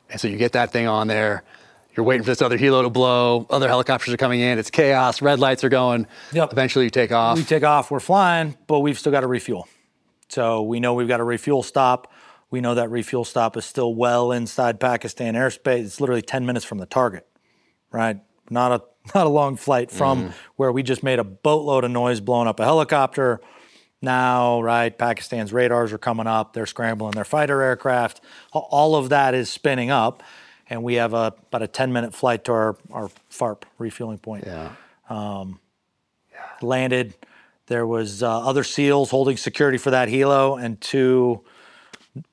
S3: and so you get that thing on there. You're waiting for this other helo to blow. Other helicopters are coming in. It's chaos. Red lights are going.
S4: Yep.
S3: Eventually, you take off.
S4: we take off, we're flying, but we've still got to refuel. So we know we've got a refuel stop. We know that refuel stop is still well inside Pakistan airspace. It's literally 10 minutes from the target, right? Not a not a long flight from where we just made a boatload of noise blowing up a helicopter. Now, right, Pakistan's radars are coming up. They're scrambling their fighter aircraft. All of that is spinning up, and we have a, about a 10 minute flight to our, our FARP refueling point
S3: yeah.
S4: landed. There was uh, other SEALs holding security for that helo, and two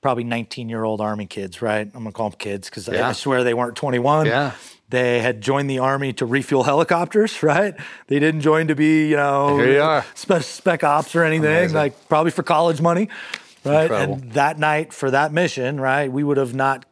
S4: probably 19 year old Army kids. Right? I'm gonna call them kids because I,
S3: Yeah.
S4: I swear they weren't 21.
S3: Yeah.
S4: They had joined the Army to refuel helicopters. Right? They didn't join to be you know
S3: Here you are.
S4: Spec, spec ops or anything.
S3: Amazing.
S4: Like probably for college money. Right?
S3: Incredible.
S4: And that night for that mission, right? We would have not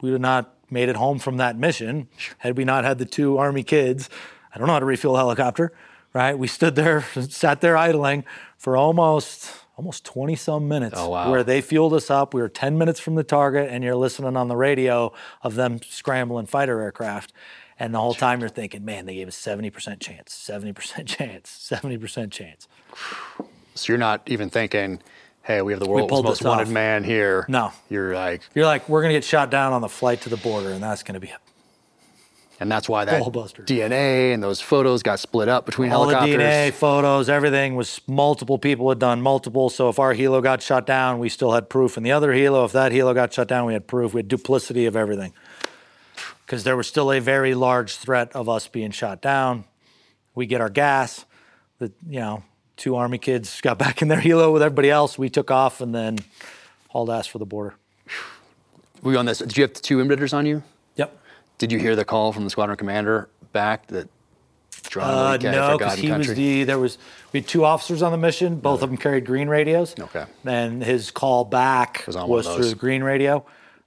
S4: we would have not made it home from that mission had we not had the two army kids. I don't know how to refuel a helicopter, right? We stood there, sat there idling for almost almost 20 some minutes
S3: Oh, wow.
S4: where they fueled us up. We were 10 minutes from the target and you're listening on the radio of them scrambling fighter aircraft. And the whole time you're thinking, man, they gave us 70% chance, 70% chance, 70% chance.
S3: So you're not even thinking, hey, we have the world's
S4: pulled
S3: most wanted
S4: off.
S3: man here.
S4: No.
S3: You're like,
S4: You're like, we're going to get shot down on the flight to the border, and that's going to be it.
S3: And that's why that. DNA and those photos got split up between
S4: All the
S3: helicopters.
S4: DNA, photos, everything was multiple people had done multiple. So if our helo got shot down, we still had proof. And the other helo, if that helo got shut down, we had proof. We had duplicity of everything. Because there was still a very large threat of us being shot down. We get our gas. The you know two army kids got back in their helo with everybody else. We took off and then hauled ass for the border.
S3: Were you on this? Did you have the two emitters on you? Did you hear the call from the squadron commander back that John
S4: Uh, no, because he was the there was we had two officers on the mission. Both of them carried green radios.
S3: Okay.
S4: And his call back
S3: Was
S4: was,
S3: on one of
S4: through the green radio,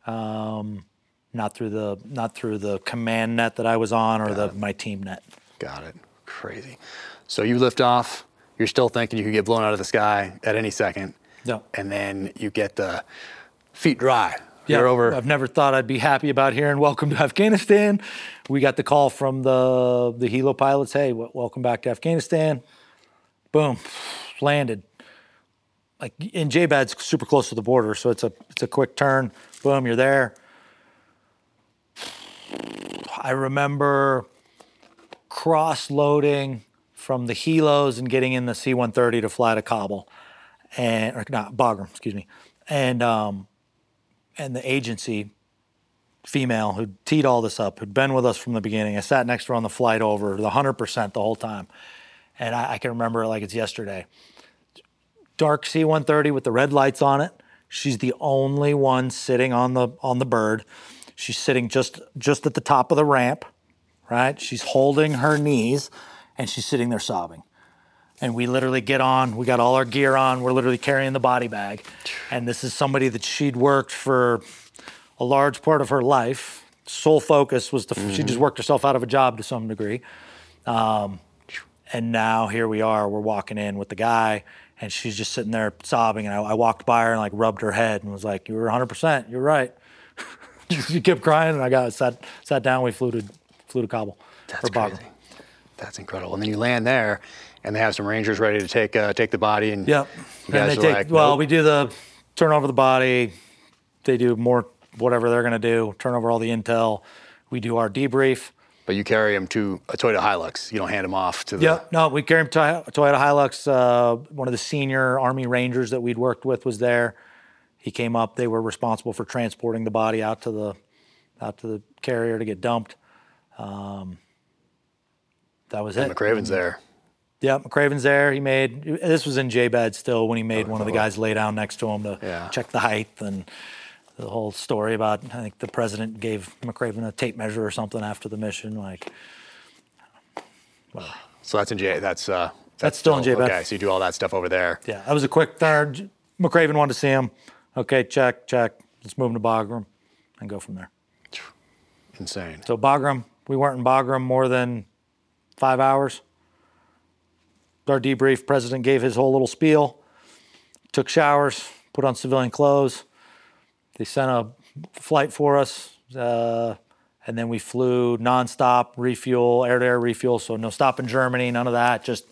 S4: um, not through the not through the command net that I was on or the my team net.
S3: Got it. Crazy. So you lift off. You're still thinking you could get blown out of the sky at any second.
S4: No.
S3: And then you get the feet dry. You're over.
S4: I've never thought I'd be happy about hearing "Welcome to Afghanistan." We got the call from the the helo pilots. Hey, welcome back to Afghanistan. Boom, landed. Like in J-Bad's super close to the border, so it's a it's a quick turn. Boom, you're there. I remember cross loading from the helos and getting in the C-130 to fly to Kabul, and or not Bagram, excuse me, and um, and the agency female who teed all this up, who'd been with us from the beginning. I sat next to her on the flight over, the 100% the whole time. And I, I can remember it like it's yesterday. Dark C-130 with the red lights on it. She's the only one sitting on the on the bird. She's sitting just just at the top of the ramp, right? She's holding her knees and she's sitting there sobbing and we literally get on. We got all our gear on. We're literally carrying the body bag, and this is somebody that she'd worked for a large part of her life. Sole focus was to she just worked herself out of a job to some degree, um, and now here we are. We're walking in with the guy, and she's just sitting there sobbing. And I, I walked by her and like rubbed her head and was like, "You were 100. percent You're right." she kept crying, and I got sat sat down. We flew to flew to Kabul
S3: That's
S4: Bagram.
S3: crazy. That's incredible. And then you land there, and they have some rangers ready to take uh, take the body. And
S4: Yep. And they take
S3: like,
S4: well,
S3: nope.
S4: we do the turn over the body. They do more whatever they're gonna do, turn over all the intel. We do our debrief.
S3: But you carry them to a Toyota Hilux. You don't hand them off to the.
S4: Yep. No, we carry him to a Toyota Hilux. Uh, one of the senior Army Rangers that we'd worked with was there. He came up. They were responsible for transporting the body out to the out to the carrier to get dumped. Um, that was it.
S3: McRaven's there.
S4: Yeah, McRaven's there. He made this was in J-Bad still when he made one of the guys lay down next to him to
S3: Yeah.
S4: check the height and the whole story about I think the president gave McRaven a tape measure or something after the mission. Like Well,
S3: So that's in J. That's uh,
S4: That's still in J-Bad.
S3: Okay, so you do all that stuff over there.
S4: Yeah, that was a quick third. McRaven wanted to see him. Okay, check, check. Let's move him to Bagram and go from there.
S3: Insane.
S4: So Bagram, we weren't in Bagram more than five hours. Our debrief, president gave his whole little spiel, took showers, put on civilian clothes. They sent a flight for us, uh, and then we flew nonstop, refuel, air-to-air refuel. So no stop in Germany, none of that. Just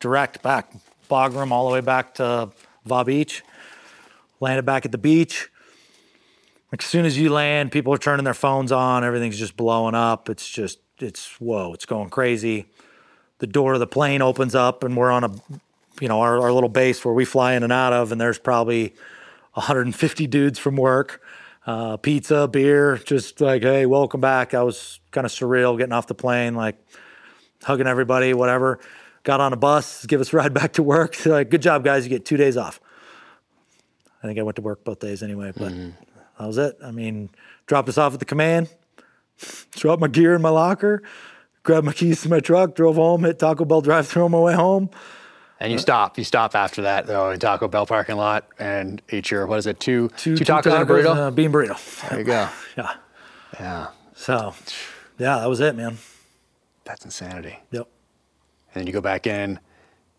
S4: direct back, Bagram, all the way back to Va Beach. Landed back at the beach. Like as soon as you land, people are turning their phones on. Everything's just blowing up. It's just, it's whoa, it's going crazy. The door of the plane opens up, and we're on a, you know, our, our little base where we fly in and out of, and there's probably 150 dudes from work, uh, pizza, beer, just like, hey, welcome back. I was kind of surreal getting off the plane, like hugging everybody, whatever. Got on a bus, give us a ride back to work. They're like, good job, guys. You get two days off. I think I went to work both days anyway, but that was it. I mean, dropped us off at the command, dropped my gear in my locker, grabbed my keys to my truck, drove home, hit Taco Bell drive through on my way home.
S3: And you stop. You stop after that though in Taco Bell parking lot and eat your what is it? Two
S4: Two,
S3: two tacos, and a burrito.
S4: and a bean burrito.
S3: there you go.
S4: Yeah.
S3: Yeah,
S4: So, yeah, that was it, man.
S3: that's insanity.
S4: Yep.
S3: And then you go back in.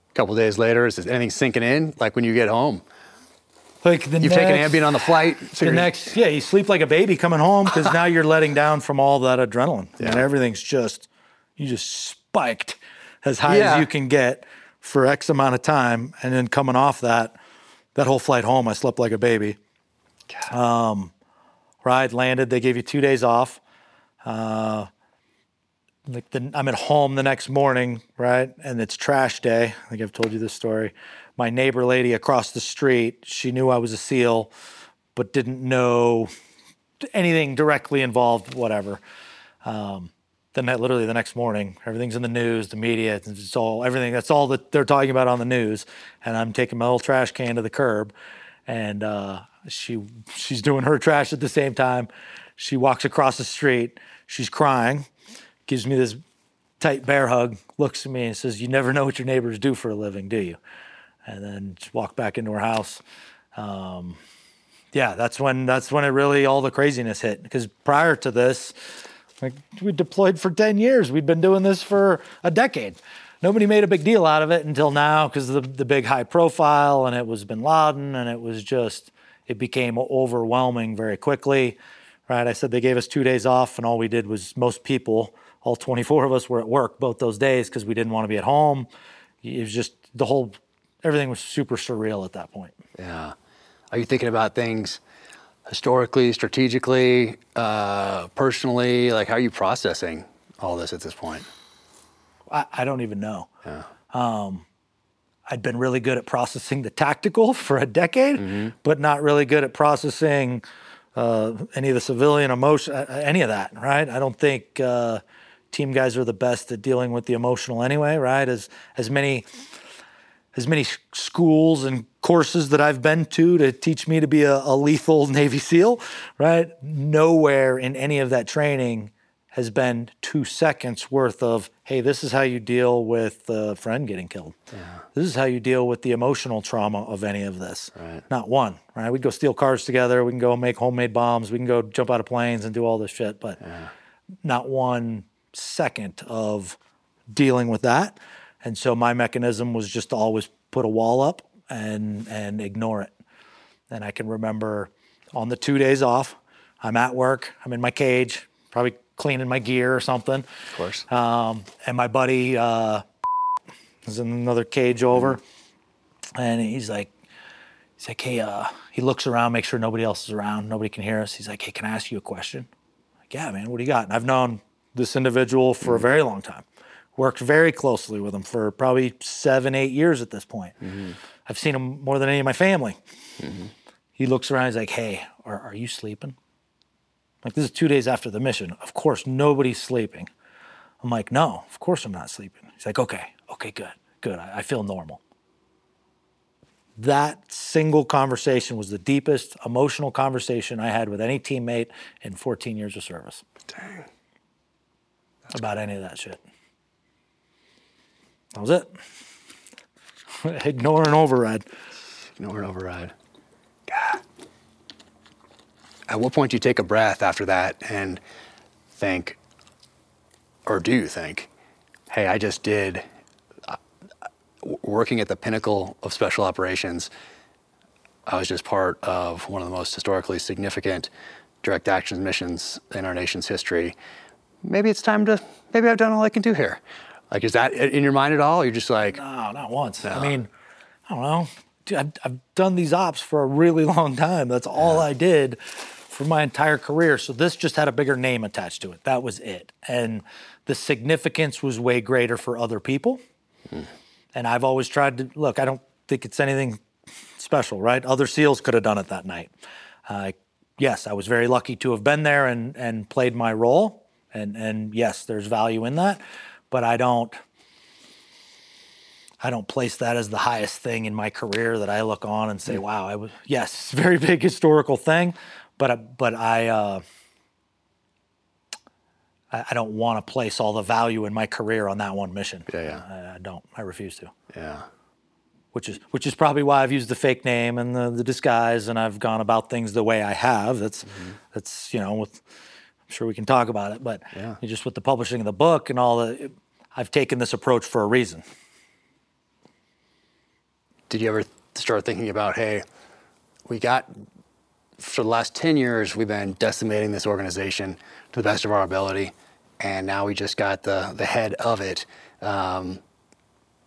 S3: A couple days later, is anything sinking in? Like when you get home,
S4: Like the
S3: you've
S4: next,
S3: taken Ambien on the flight. So
S4: the next, yeah, you sleep like a baby coming home because now you're letting down from all that adrenaline. And everything's just, you just spiked as high
S3: Yeah.
S4: as you can get for X amount of time. And then coming off that, that whole flight home, I slept like a baby. Um, ride landed. They gave you two days off. Uh, like the, I'm at home the next morning, right? And it's trash day. I think I've told you this story. My neighbor lady across the street, she knew I was a SEAL, but didn't know anything directly involved, whatever. Um, then that literally the next morning, everything's in the news, the media, it's all everything. That's all that they're talking about on the news. And I'm taking my little trash can to the curb, and uh, she she's doing her trash at the same time. She walks across the street. She's crying, gives me this tight bear hug, looks at me and says, "You never know what your neighbors do for a living, do you?" And then just walk back into her house. Um, yeah, that's when that's when it really all the craziness hit. Because prior to this, like we deployed for ten years. We'd been doing this for a decade. Nobody made a big deal out of it until now because the, the big high profile, and it was Bin Laden, and it was just it became overwhelming very quickly. Right? I said they gave us two days off, and all we did was most people, all 24 of us, were at work both those days because we didn't want to be at home. It was just the whole everything was super surreal at that point.
S3: Yeah. Are you thinking about things historically, strategically, uh, personally? Like, how are you processing all this at this point?
S4: I, I don't even know. Um, I'd been really good at processing the tactical for a decade, but not really good at processing uh, any of the civilian emotion, uh, any of that. Right? I don't think uh, team guys are the best at dealing with the emotional anyway. Right? As as many as many schools and courses that I've been to to teach me to be a, a lethal Navy SEAL, right? Nowhere in any of that training has been two seconds worth of, hey, this is how you deal with a friend getting killed. This is how you deal with the emotional trauma of any of this.
S3: Right.
S4: Not one, right? We'd go steal cars together. We can go make homemade bombs. We can go jump out of planes and do all this shit, but not one second of dealing with that. And so my mechanism was just to always put a wall up and and ignore it. And I can remember on the two days off, I'm at work, I'm in my cage, probably cleaning my gear or something.
S3: Of course.
S4: Um, and my buddy uh, was in another cage over, and he's like, he's like, hey, uh, he looks around, makes sure nobody else is around, nobody can hear us. He's like, hey, can I ask you a question? I'm like, yeah, man, what do you got? And I've known this individual for a very long time. Worked very closely with him for probably seven, eight years at this point. Mm-hmm. I've seen him more than any of my family. Mm-hmm. He looks around, he's like, hey, are, are you sleeping? Like, this is two days after the mission. Of course, nobody's sleeping. I'm like, no, of course I'm not sleeping. He's like, okay, okay, good, good. I, I feel normal. That single conversation was the deepest emotional conversation I had with any teammate in 14 years of service
S3: Dang.
S4: about any of that shit. That was it. Ignore an override.
S3: Ignore an override. God. At what point do you take a breath after that and think, or do you think, hey, I just did uh, working at the pinnacle of special operations. I was just part of one of the most historically significant direct actions missions in our nation's history. Maybe it's time to, maybe I've done all I can do here. Like, is that in your mind at all? You're just like,
S4: No, not once. I mean, I don't know. Dude, I've, I've done these ops for a really long time. That's all I did for my entire career. So this just had a bigger name attached to it. That was it. And the significance was way greater for other people. And I've always tried to look, I don't think it's anything special, right? Other SEALs could have done it that night. Uh, yes, I was very lucky to have been there and, and played my role. And, and yes, there's value in that. But I don't. I don't place that as the highest thing in my career that I look on and say, mm. "Wow, I was." Yes, very big historical thing, but I- but I uh, I, I don't want to place all the value in my career on that one mission.
S3: Yeah, yeah.
S4: I, I don't. I refuse to.
S3: yeah.
S4: Which is which is probably why I've used the fake name and the, the disguise, and I've gone about things the way I have. That's mm-hmm. that's you know with. I'm sure we can talk about it, but
S3: Yeah.
S4: just with the publishing of the book and all the, I've taken this approach for a reason.
S3: did you ever start thinking about, hey, we got for the last 10 years, we've been decimating this organization to the best of our ability, and now we just got the, the head of it. Um,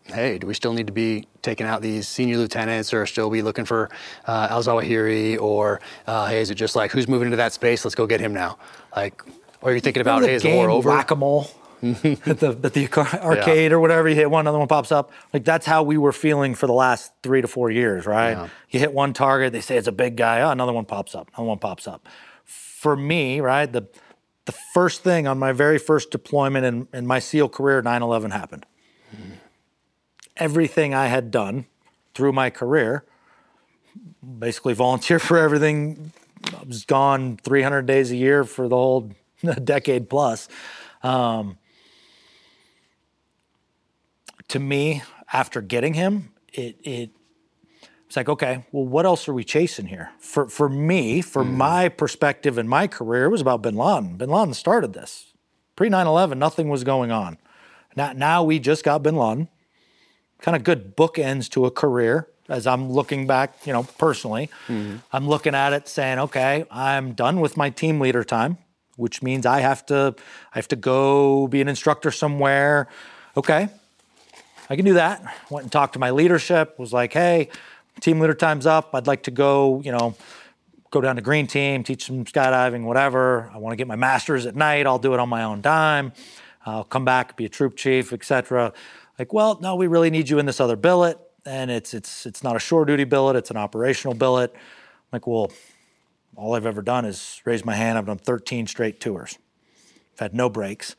S3: hey, do we still need to be taking out these senior lieutenants or still be looking for uh, Al Zawahiri? Or, uh, hey, is it just like, who's moving into that space? Let's go get him now. Like, or are you thinking about, hey, is the war over?
S4: Whack-a-mole at the at the arcade or whatever. You hit one, another one pops up. Like that's how we were feeling for the last three to four years, right?
S3: Yeah.
S4: You hit one target, they say it's a big guy. Oh, another one pops up. Another one pops up. For me, right, the the first thing on my very first deployment in, in my SEAL career, 9/11 happened. Everything I had done through my career, basically volunteer for everything. I was gone 300 days a year for the whole decade plus. Um, to me, after getting him, it it it's like, okay, well, what else are we chasing here? For for me, for my perspective in my career, it was about Bin Laden. Bin Laden started this. Pre 9/11, nothing was going on. Now, now we just got Bin Laden. Kind of good bookends to a career. As I'm looking back, you know, personally, mm-hmm. I'm looking at it saying, okay, I'm done with my team leader time, which means I have to, I have to go be an instructor somewhere. Okay, I can do that. Went and talked to my leadership. Was like, hey, team leader time's up. I'd like to go, you know, go down to green team, teach some skydiving, whatever. I want to get my master's at night. I'll do it on my own dime. I'll come back, be a troop chief, etc. Like, well, no, we really need you in this other billet, and it's it's it's not a shore duty billet. It's an operational billet. I'm like, well, all I've ever done is raise my hand. I've done 13 straight tours. I've had no breaks.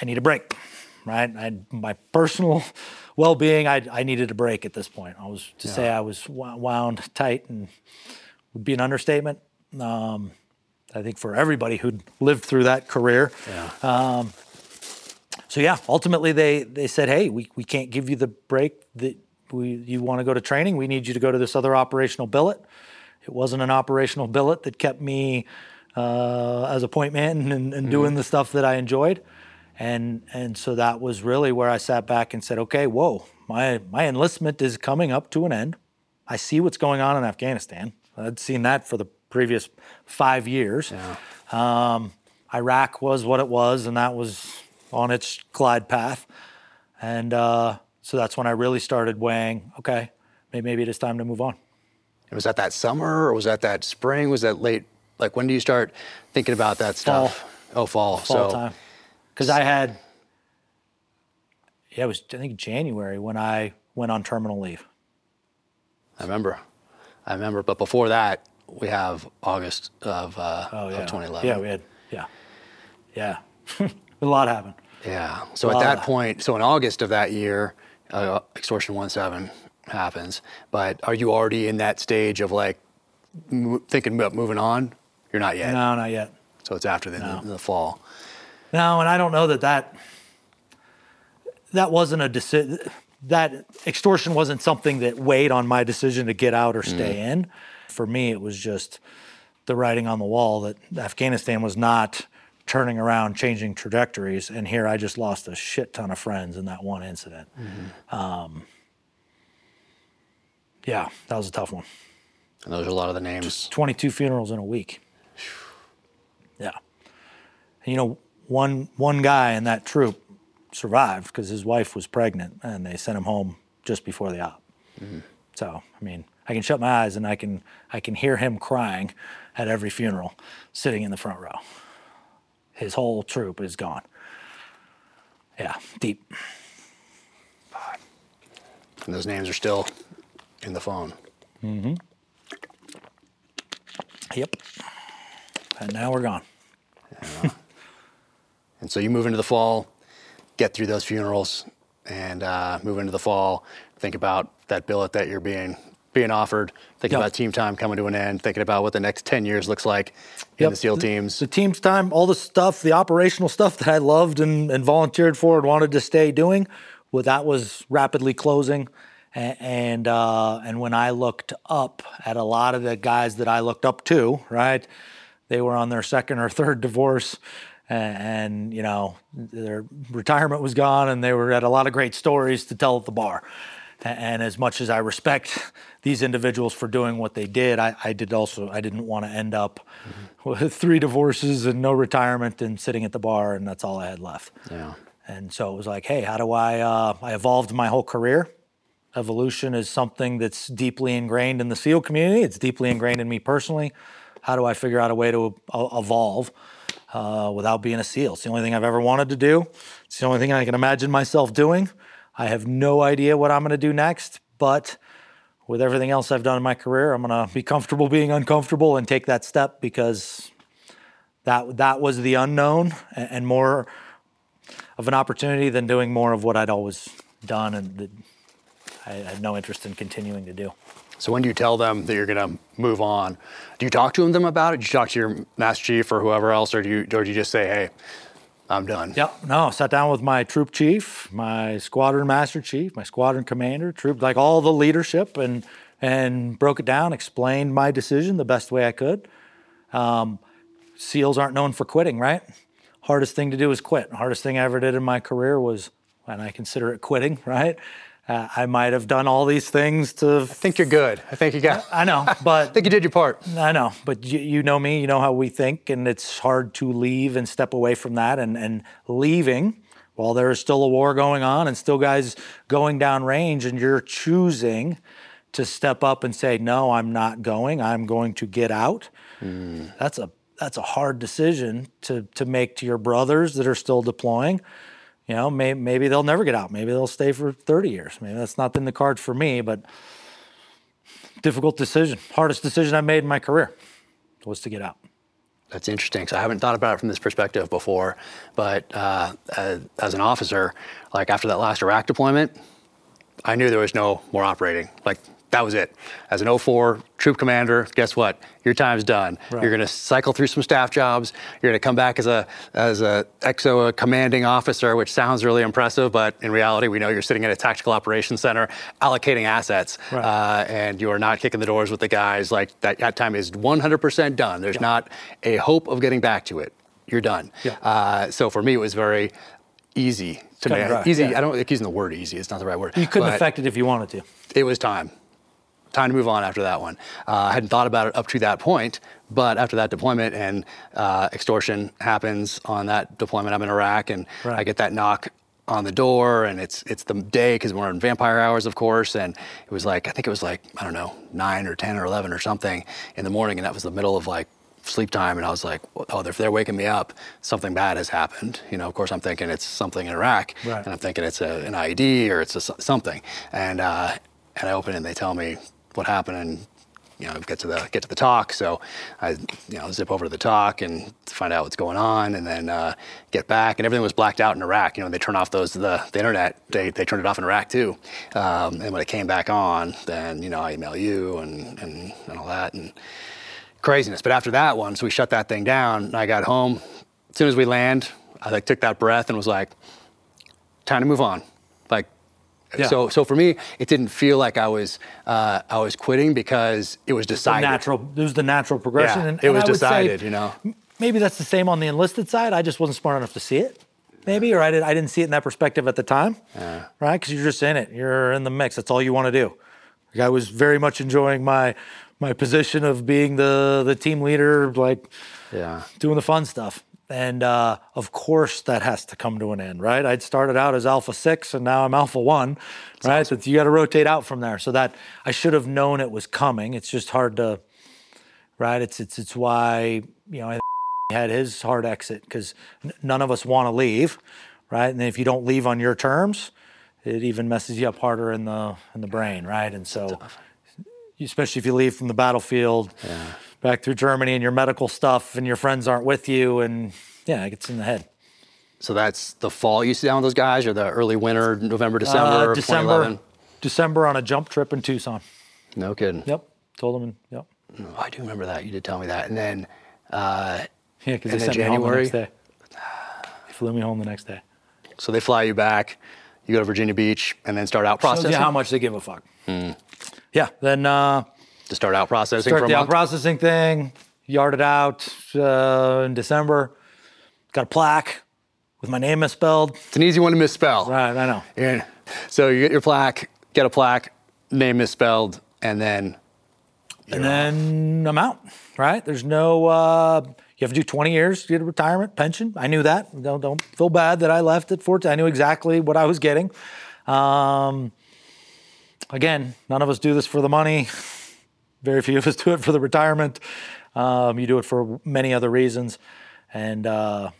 S4: I need a break, right? I, my personal well-being, I, I needed a break at this point. I was to say I was wound tight and would be an understatement. Um, I think for everybody who'd lived through that career.
S3: Yeah.
S4: So yeah, ultimately they they said, hey, we, we can't give you the break that we you want to go to training. We need you to go to this other operational billet. It wasn't an operational billet that kept me uh, as a point man and, and doing the stuff that I enjoyed. And and so that was really where I sat back and said, okay, whoa, my my enlistment is coming up to an end. I see what's going on in Afghanistan. I'd seen that for the previous five years. Um, Iraq was what it was, and that was on its glide path. And uh, so that's when I really started weighing, okay, maybe, maybe it is time to move on.
S3: Was that that summer or was that that spring? Was that late? Like when do you start thinking about that stuff? Fall. Oh, fall.
S4: Fall
S3: so
S4: time. Because I had, yeah, it was, I think, January when I went on terminal leave.
S3: I remember. I remember. But before that, we have August of, uh,
S4: Oh, yeah.
S3: of 2011.
S4: Yeah, we had, yeah. Yeah. a lot happened.
S3: Yeah. So at that point, so in August of that year, uh, Extortion 1-7 happens. But are you already in that stage of like mo- thinking about moving on? You're not yet.
S4: No, not yet.
S3: So it's after the,
S4: No.
S3: the fall.
S4: No, and I don't know that that that wasn't a decision. That extortion wasn't something that weighed on my decision to get out or stay in. For me, it was just the writing on the wall that Afghanistan was not turning around, changing trajectories. And here I just lost a shit ton of friends in that one incident. Um, yeah, that was a tough one.
S3: And those are a lot of the names.
S4: 22 funerals in a week. Yeah. And, you know, one one guy in that troop survived because his wife was pregnant and they sent him home just before the op. So, I mean, I can shut my eyes and I can I can hear him crying at every funeral sitting in the front row. His whole troop is gone. Yeah, deep.
S3: And those names are still in the phone. Mm-hmm.
S4: Yep. And now we're gone.
S3: And so you move into the fall, get through those funerals, and uh, move into the fall. Think about that billet that you're being being offered. Thinking
S4: Yep.
S3: about team time coming to an end. Thinking about what the next ten years looks like in
S4: Yep.
S3: the SEAL teams.
S4: The team's time, all the stuff, the operational stuff that I loved and, and volunteered for and wanted to stay doing, well, that was rapidly closing. A- And uh, and when I looked up at a lot of the guys that I looked up to, right, they were on their second or third divorce, and, and you know their retirement was gone, and they were at a lot of great stories to tell at the bar. And as much as I respect these individuals for doing what they did, I, I did also I didn't want to end up with three divorces and no retirement and sitting at the bar, and that's all I had left.
S3: Yeah.
S4: And so it was like, hey, how do I? Uh, I evolved my whole career. Evolution is something that's deeply ingrained in the SEAL community. It's deeply ingrained in me personally. How do I figure out a way to uh, evolve uh, without being a SEAL? It's the only thing I've ever wanted to do. It's the only thing I can imagine myself doing. I have no idea what I'm going to do next, but with everything else I've done in my career, I'm going to be comfortable being uncomfortable and take that step because that that was the unknown and, more of an opportunity than doing more of what I'd always done and I had no interest in continuing to do.
S3: So when do you tell them that you're going to move on? Do you talk to them about it? Do you talk to your master chief or whoever else, or do you, or do you just say, "Hey, I'm done"?
S4: Yeah, no, sat down with my troop chief, my squadron master chief, my squadron commander, troop like all the leadership and and broke it down, explained my decision the best way I could. Um, SEALs aren't known for quitting, right? Hardest thing to do is quit. Hardest thing I ever did in my career was, and I consider it quitting, right? Uh, I might have done all these things to
S3: I think you're good. I think you got. I
S4: know, but I
S3: think you did your part.
S4: I know, but you, you know me, you know how we think, and it's hard to leave and step away from that. And, and leaving while there is still a war going on and still guys going down range, and you're choosing to step up and say, No, I'm not going, I'm going to get out. That's a that's a hard decision to to make to your brothers that are still deploying. You know, may, maybe they'll never get out. Maybe they'll stay for 30 years. Maybe that's not in the cards for me, but difficult decision. Hardest decision I made in my career was to get out.
S3: That's interesting. So I haven't thought about it from this perspective before, but uh, as, as an officer, like after that last Iraq deployment, I knew there was no more operating. Like that was it. As an 04 troop commander, guess what? Your time's done.
S4: Right.
S3: You're going to cycle through some staff jobs. You're going to come back as a as a XO a commanding officer, which sounds really impressive, but in reality, we know you're sitting at a tactical operations center allocating assets,
S4: Right.
S3: uh, and you are not kicking the doors with the guys. Like that, that time is 100% done. There's not a hope of getting back to it. You're done.
S4: Yeah.
S3: Uh, so for me, it was very easy to make.
S4: dry,
S3: Easy.
S4: yeah.
S3: I don't like using the word easy. It's not the right word.
S4: You couldn't affect it if you wanted to.
S3: It was time. Time to move on after that one. Uh, I hadn't thought about it up to that point, but after that deployment and uh, extortion happens on that deployment, I'm in Iraq, and I get that knock on the door, and it's it's the day because we're in vampire hours, of course, and it was like I think it was like I don't know nine or ten or eleven or something in the morning, and that was the middle of like sleep time, and I was like, oh, if they're waking me up, something bad has happened. You know, of course, I'm thinking it's something in Iraq,
S4: Right.
S3: and I'm thinking it's a, an IED or it's a, something, and uh, and I open it and they tell me what happened and you know get to the get to the TOC. So I you know zip over to the TOC and find out what's going on, and then uh, get back and everything was blacked out in Iraq. You know they turn off those the, the internet. They they turned it off in Iraq too. Um, and when it came back on, then you know I email you and and, and all that and craziness. But after that one, so we shut that thing down. I got home. As soon as we land, I like took that breath and was like, time to move on.
S4: Yeah.
S3: So so for me, it didn't feel like I was uh, I was quitting because it was
S4: The
S3: decided.
S4: natural, it was the natural progression.
S3: Yeah,
S4: and,
S3: it
S4: and
S3: was
S4: I would say
S3: decided, you know.
S4: Maybe that's the same on the enlisted side. I just wasn't smart enough to see it. Maybe, or I, did, I didn't see it in that perspective at the time, yeah. right? Because you're just in it. You're in the mix. That's all you want to do. Like, I was very much enjoying my my position of being the the team leader, like
S3: Yeah.
S4: doing the fun stuff. And uh, of course, that has to come to an end, right? I'd started out as Alpha Six, and now I'm Alpha One, right? So you got to rotate out from there. So that I should have known it was coming. It's just hard to, right? It's it's it's why you know I had his hard exit because n- none of us want to leave, right? And if you don't leave on your terms, it even messes you up harder in the in the brain, right? And so, especially if you leave from the battlefield back through Germany and your medical stuff, and your friends aren't with you, and yeah, it gets in the head.
S3: So that's the fall you sit down with those guys, or the early winter, November, December,
S4: Uh, December,
S3: 2011?
S4: December on a jump trip in Tucson.
S3: No kidding.
S4: Yep, told them. Yep.
S3: Oh, I do remember that. You did tell me that. And then uh,
S4: Yeah, because they sent me home the next day. They flew me home the next day.
S3: so they fly you back. You go to Virginia Beach and then start out processing.
S4: Shows you how much they give a fuck. Yeah. Then uh,
S3: to start out processing
S4: start the out processing thing. Yarded out uh, in December. Got a plaque with my name misspelled.
S3: it's an easy one to misspell.
S4: Right, I know.
S3: Yeah. So you get your plaque, get a plaque, name misspelled, and then
S4: and then I'm out. Right? There's no. Uh, you have to do 20 years to get a retirement pension. I knew that. Don't don't feel bad that I left at 14. I knew exactly what I was getting. Um, again, none of us do this for the money. Very few of us do it for the retirement. Um, you do it for many other reasons. And uh,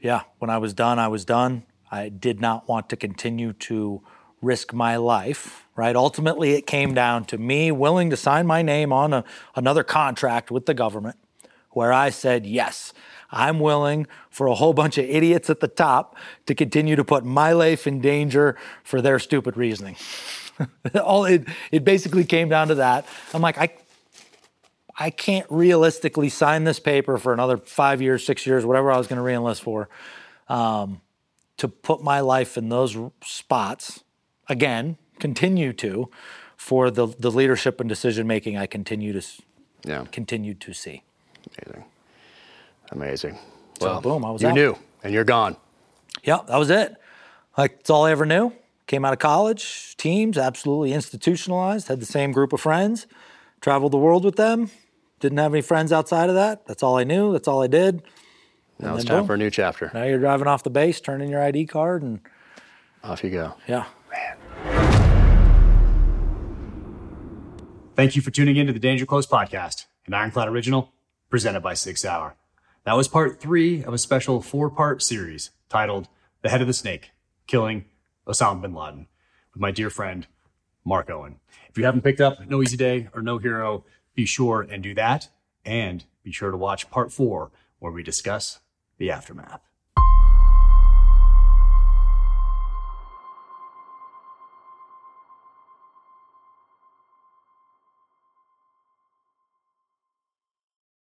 S4: yeah, when I was done, I was done. I did not want to continue to risk my life, right? Ultimately, it came down to me willing to sign my name on a, another contract with the government where I said, yes, I'm willing for a whole bunch of idiots at the top to continue to put my life in danger for their stupid reasoning. All it, it basically came down to that. I'm like, I, I can't realistically sign this paper for another five years, six years, whatever I was going to reenlist for, um, to put my life in those spots again, continue to, for the the leadership and decision making I continue to
S3: yeah,
S4: continue to see.
S3: amazing, amazing.
S4: So
S3: well,
S4: boom, I was
S3: you
S4: out.
S3: knew, and you're gone.
S4: Yeah, that was it. Like that's all I ever knew. Came out of college, teams absolutely institutionalized. Had the same group of friends, traveled the world with them. Didn't have any friends outside of that. That's all I knew. That's all I did.
S3: Now it's time
S4: boom.
S3: for a new chapter.
S4: Now you're driving off the base, turning your ID card, and
S3: Off you go.
S4: yeah. Man.
S2: Thank you for tuning in to the Danger Close podcast, an Ironclad original presented by Six Hour. That was part three of a special four part series titled The Head of the Snake Killing Osama bin Laden with my dear friend, Mark Owen. If you haven't picked up No Easy Day or No Hero, be sure and do that. And be sure to watch part four where we discuss the aftermath.